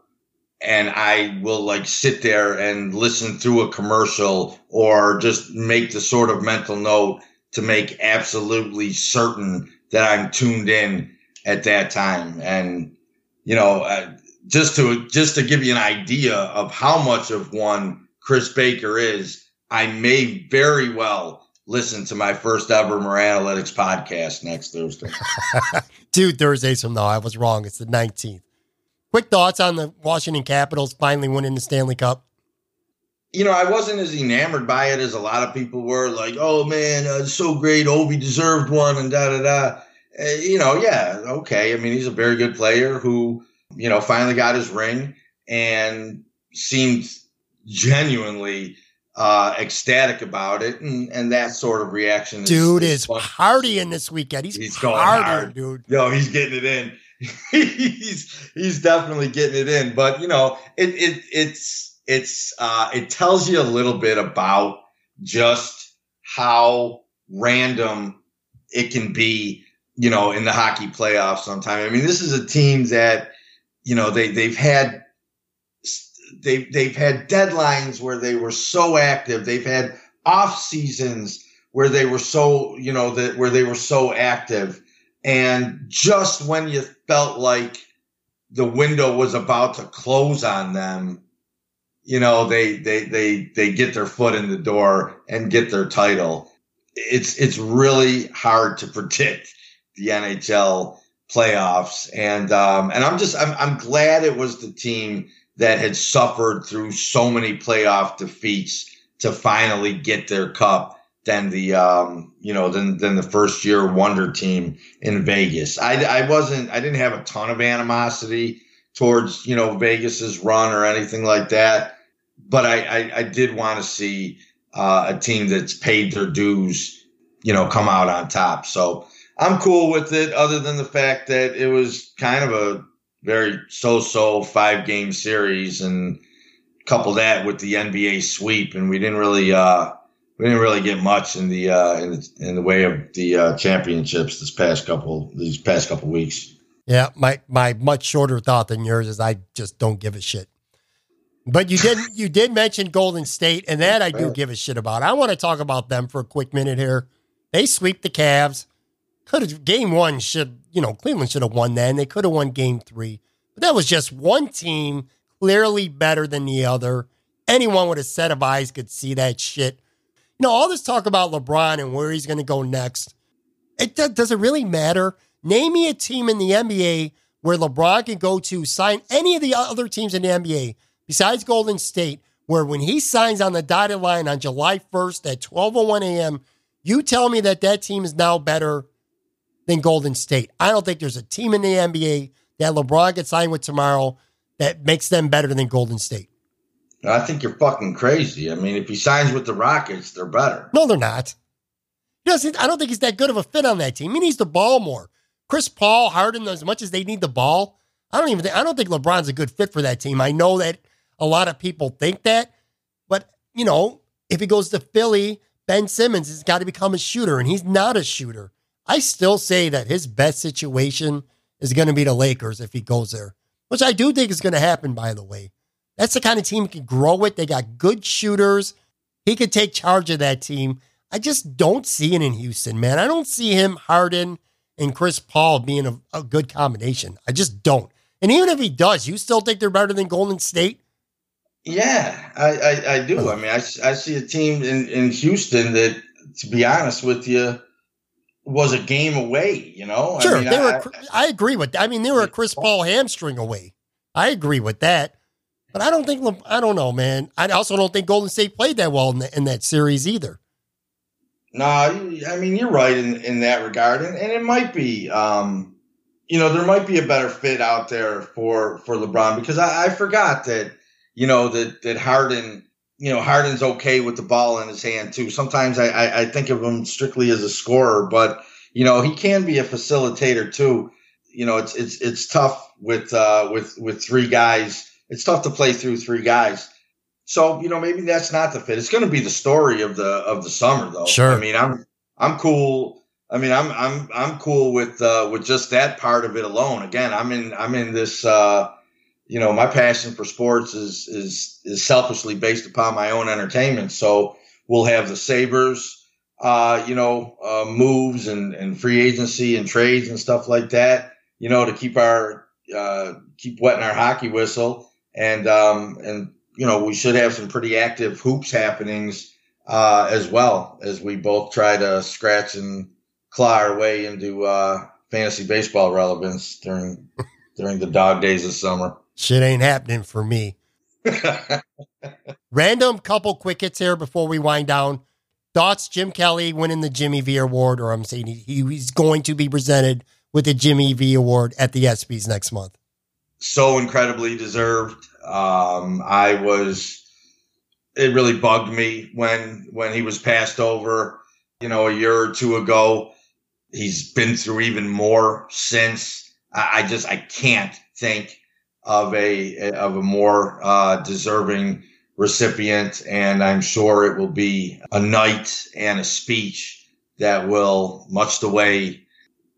and I will like sit there and listen through a commercial or just make the sort of mental note to make absolutely certain that I'm tuned in at that time. And, you know, uh, just to, just to give you an idea of how much of one Chris Baker is, I may very well listen to my first ever Moranalytics podcast next Thursday. Two Thursdays from now. I was wrong. It's the 19th. Quick thoughts on the Washington Capitals finally winning the Stanley Cup. You know, I wasn't as enamored by it as a lot of people were. Like, oh man, uh, it's so great. Ovi deserved one, and da da da. Uh, you know, yeah, okay. I mean, he's a very good player who, you know, finally got his ring and seemed genuinely uh, ecstatic about it, and, and that sort of reaction. Is, dude is, is partying this weekend. He's, he's going partying, hard, dude. Yo, he's getting it in. he's he's definitely getting it in. But you know, it it it's it's uh, it tells you a little bit about just how random it can be. You know, in the hockey playoffs, sometime. I mean, this is a team that you know they they've had they've they've had deadlines where they were so active. They've had off seasons where they were so you know that where they were so active and just when you felt like the window was about to close on them, you know, they, they, they, they get their foot in the door and get their title. It's, it's really hard to predict the NHL playoffs. And, um, and I'm just, I'm, I'm glad it was the team that had suffered through so many playoff defeats to finally get their cup than the um, you know than than the first year wonder team in Vegas. I, I wasn't I didn't have a ton of animosity towards you know Vegas's run or anything like that, but I I, I did want to see uh, a team that's paid their dues, you know, come out on top. So I'm cool with it, other than the fact that it was kind of a very so-so five game series and couple that with the NBA sweep, and we didn't really uh, we didn't really get much in the uh, in the, in the way of the uh, championships this past couple these past couple weeks. Yeah, my my much shorter thought than yours is I just don't give a shit. But you did you did mention Golden State, and that I do give a shit about. I want to talk about them for a quick minute here. They sweep the Cavs. Could have game one should you know Cleveland should have won then. They could have won game three, but that was just one team clearly better than the other. Anyone with a set of eyes could see that shit you know, all this talk about LeBron and where he's going to go next, it does it really matter? Name me a team in the NBA where LeBron can go to sign any of the other teams in the NBA besides Golden State, where when he signs on the dotted line on July 1st at 12:01 a.m., you tell me that that team is now better than Golden State. I don't think there's a team in the NBA that LeBron could sign with tomorrow that makes them better than Golden State. I think you're fucking crazy. I mean, if he signs with the Rockets, they're better. No, they're not. He doesn't. I don't think he's that good of a fit on that team. He needs the ball more. Chris Paul, Harden, as much as they need the ball, I don't even. Think, I don't think LeBron's a good fit for that team. I know that a lot of people think that. But, you know, if he goes to Philly, Ben Simmons has got to become a shooter, and he's not a shooter. I still say that his best situation is going to be the Lakers if he goes there, which I do think is going to happen, by the way. That's the kind of team he can grow with. They got good shooters. He could take charge of that team. I just don't see it in Houston, man. I don't see him, Harden, and Chris Paul being a, a good combination. I just don't. And even if he does, you still think they're better than Golden State? Yeah, I, I, I do. I mean, I, I see a team in, in Houston that, to be honest with you, was a game away. You know, sure. I mean, they were. I, I agree with. That. I mean, they were a Chris Paul hamstring away. I agree with that. But I don't think I don't know, man. I also don't think Golden State played that well in, the, in that series either. No, I mean you're right in, in that regard, and, and it might be, um, you know, there might be a better fit out there for for LeBron because I, I forgot that you know that that Harden, you know, Harden's okay with the ball in his hand too. Sometimes I, I, I think of him strictly as a scorer, but you know he can be a facilitator too. You know, it's it's it's tough with uh, with with three guys it's tough to play through three guys. So you know maybe that's not the fit. It's going to be the story of the of the summer though. Sure. I mean I'm I'm cool. I mean I'm I'm I'm cool with uh, with just that part of it alone. Again, I'm in I'm in this. Uh, you know, my passion for sports is is is selfishly based upon my own entertainment. So we'll have the Sabres, uh, you know, uh, moves and and free agency and trades and stuff like that. You know, to keep our uh, keep wetting our hockey whistle and um, and you know we should have some pretty active hoops happenings uh, as well as we both try to scratch and claw our way into uh, fantasy baseball relevance during during the dog days of summer. Shit ain't happening for me. Random couple quick hits here before we wind down. Thoughts Jim Kelly winning the Jimmy V Award, or I'm saying he, he's going to be presented with the Jimmy V Award at the ESPYS next month so incredibly deserved. Um, I was, it really bugged me when when he was passed over, you know, a year or two ago. He's been through even more since. I, I just I can't think of a of a more uh, deserving recipient, and I'm sure it will be a night and a speech that will, much the way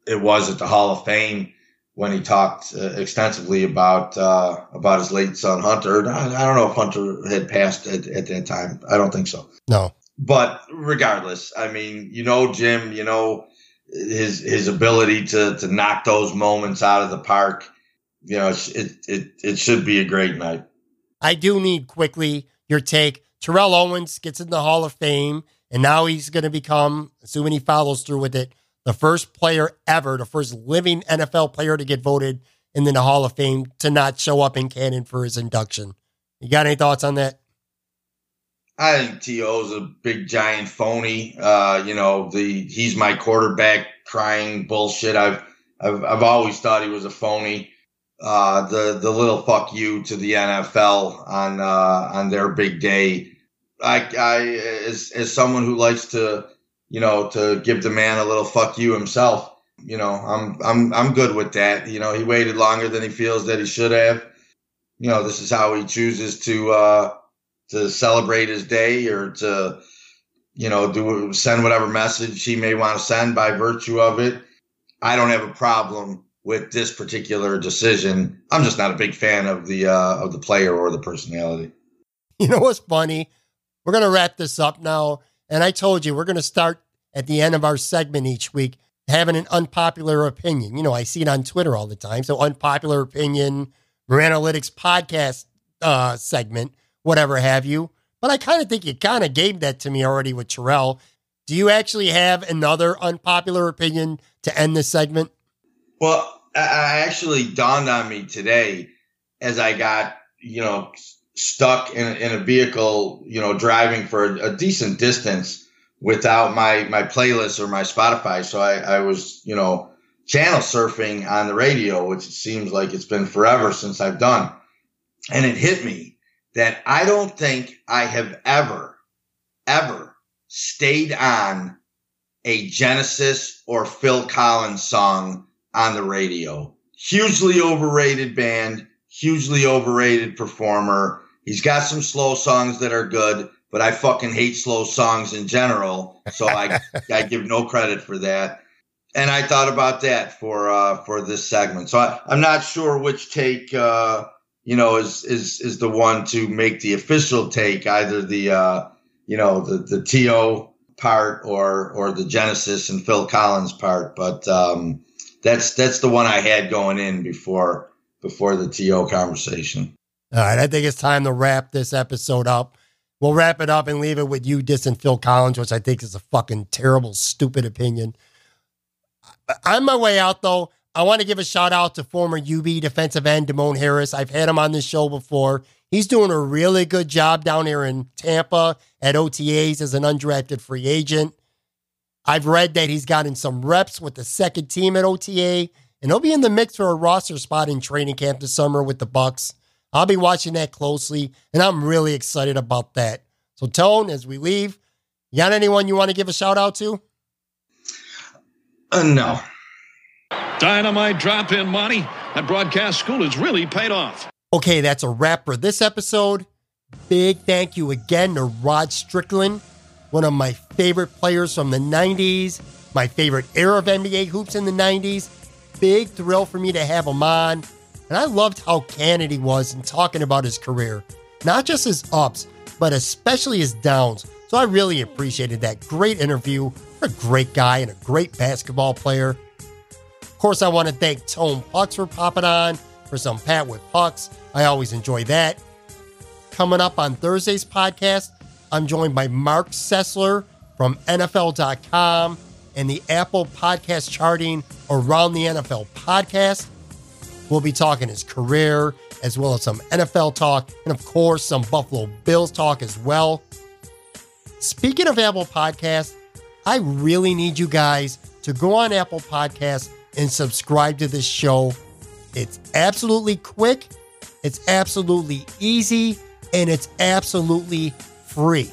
it was at the Hall of Fame when he talked uh, extensively about uh, about his late son Hunter. I, I, don't know if Hunter had passed at, at that time. I don't think so. No. But regardless, I mean, you know, Jim, you know his his ability to to knock those moments out of the park. You know, it it it should be a great night. I do need quickly your take. Terrell Owens gets in the Hall of Fame, and now he's going to become, assuming he follows through with it, the first player ever, the first living NFL player to get voted in the Hall of Fame to not show up in Canton for his induction. You got any thoughts on that? I think T.O.'s a big giant phony. Uh, you know, the he's my quarterback crying bullshit. I've I've I've always thought he was a phony. Uh, the the little fuck you to the NFL on uh, on their big day. I I as as someone who likes to you know, to give the man a little fuck you himself. You know, I'm I'm I'm good with that. You know, he waited longer than he feels that he should have. You know, this is how he chooses to uh to celebrate his day or to you know, do send whatever message he may want to send by virtue of it. I don't have a problem with this particular decision. I'm just not a big fan of the uh, of the player or the personality. You know what's funny? We're gonna wrap this up now. And I told you, we're to start at the end of our segment each week having an unpopular opinion. You know, I see it on Twitter all the time. So, unpopular opinion, Moranalytics podcast uh, segment, whatever have you. But I kind of think you kind of gave that to me already with Terrell. Do you actually have another unpopular opinion to end this segment? Well, I actually dawned on me today as I got, you know, stuck in, in a vehicle, you know, driving for a, decent distance without my my playlist or my Spotify. So I, I was, you know, channel surfing on the radio, which it seems like it's been forever since I've done. And it hit me that I don't think I have ever, ever stayed on a Genesis or Phil Collins song on the radio. Hugely overrated band, hugely overrated performer He's got some slow songs that are good, but I fucking hate slow songs in general. So I I give no credit for that. And I thought about that for uh, for this segment. So I, I'm not sure which take uh, you know is is is the one to make the official take, either the uh, you know the the T.O. part or or the Genesis and Phil Collins part. But um, that's that's the one I had going in before before the T.O. conversation. All right, I think it's time to wrap this episode up. We'll wrap it up and leave it with you dissing Phil Collins, which I think is a fucking terrible, stupid opinion. On my way out, though, I want to give a shout out to former UB defensive end Demone Harris. I've had him on this show before. He's doing a really good job down here in Tampa at OTAs as an undrafted free agent. I've read that he's gotten some reps with the second team at OTA, and he'll be in the mix for a roster spot in training camp this summer with the Bucks. I'll be watching that closely, and I'm really excited about that. So, Tone, as we leave, you got anyone you want to give a shout out to? Uh, no. Dynamite drop in money. That broadcast school has really paid off. Okay, that's a wrap for this episode. Big thank you again to Rod Strickland, one of my favorite players from the 90s, my favorite era of NBA hoops in the 90s. Big thrill for me to have him on. And I loved how candid he was in talking about his career, not just his ups, but especially his downs. So I really appreciated that great interview. A great guy and a great basketball player. Of course, I want to thank Tone Pucks for popping on for some Pat with Pucks. I always enjoy that. Coming up on Thursday's podcast, I'm joined by Mark Sessler from NFL.com and the Apple Podcast Charting Around the NFL podcast. We'll be talking his career, as well as some NFL talk, and of course, some Buffalo Bills talk as well. Speaking of Apple Podcasts, I really need you guys to go on Apple Podcasts and subscribe to this show. It's absolutely quick, it's absolutely easy, and it's absolutely free.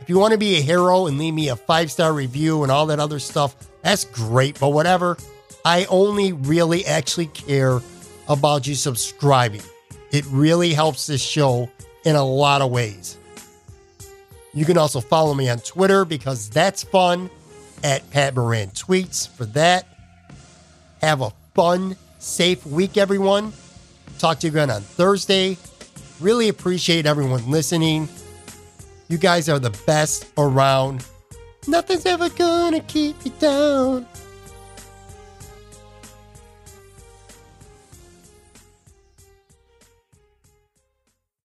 If you want to be a hero and leave me a five star review and all that other stuff, that's great, but whatever. I only really actually care about you subscribing. It really helps this show in a lot of ways. You can also follow me on Twitter because that's fun at Pat Moran Tweets for that. Have a fun, safe week, everyone. Talk to you again on Thursday. Really appreciate everyone listening. You guys are the best around. Nothing's ever gonna keep you down.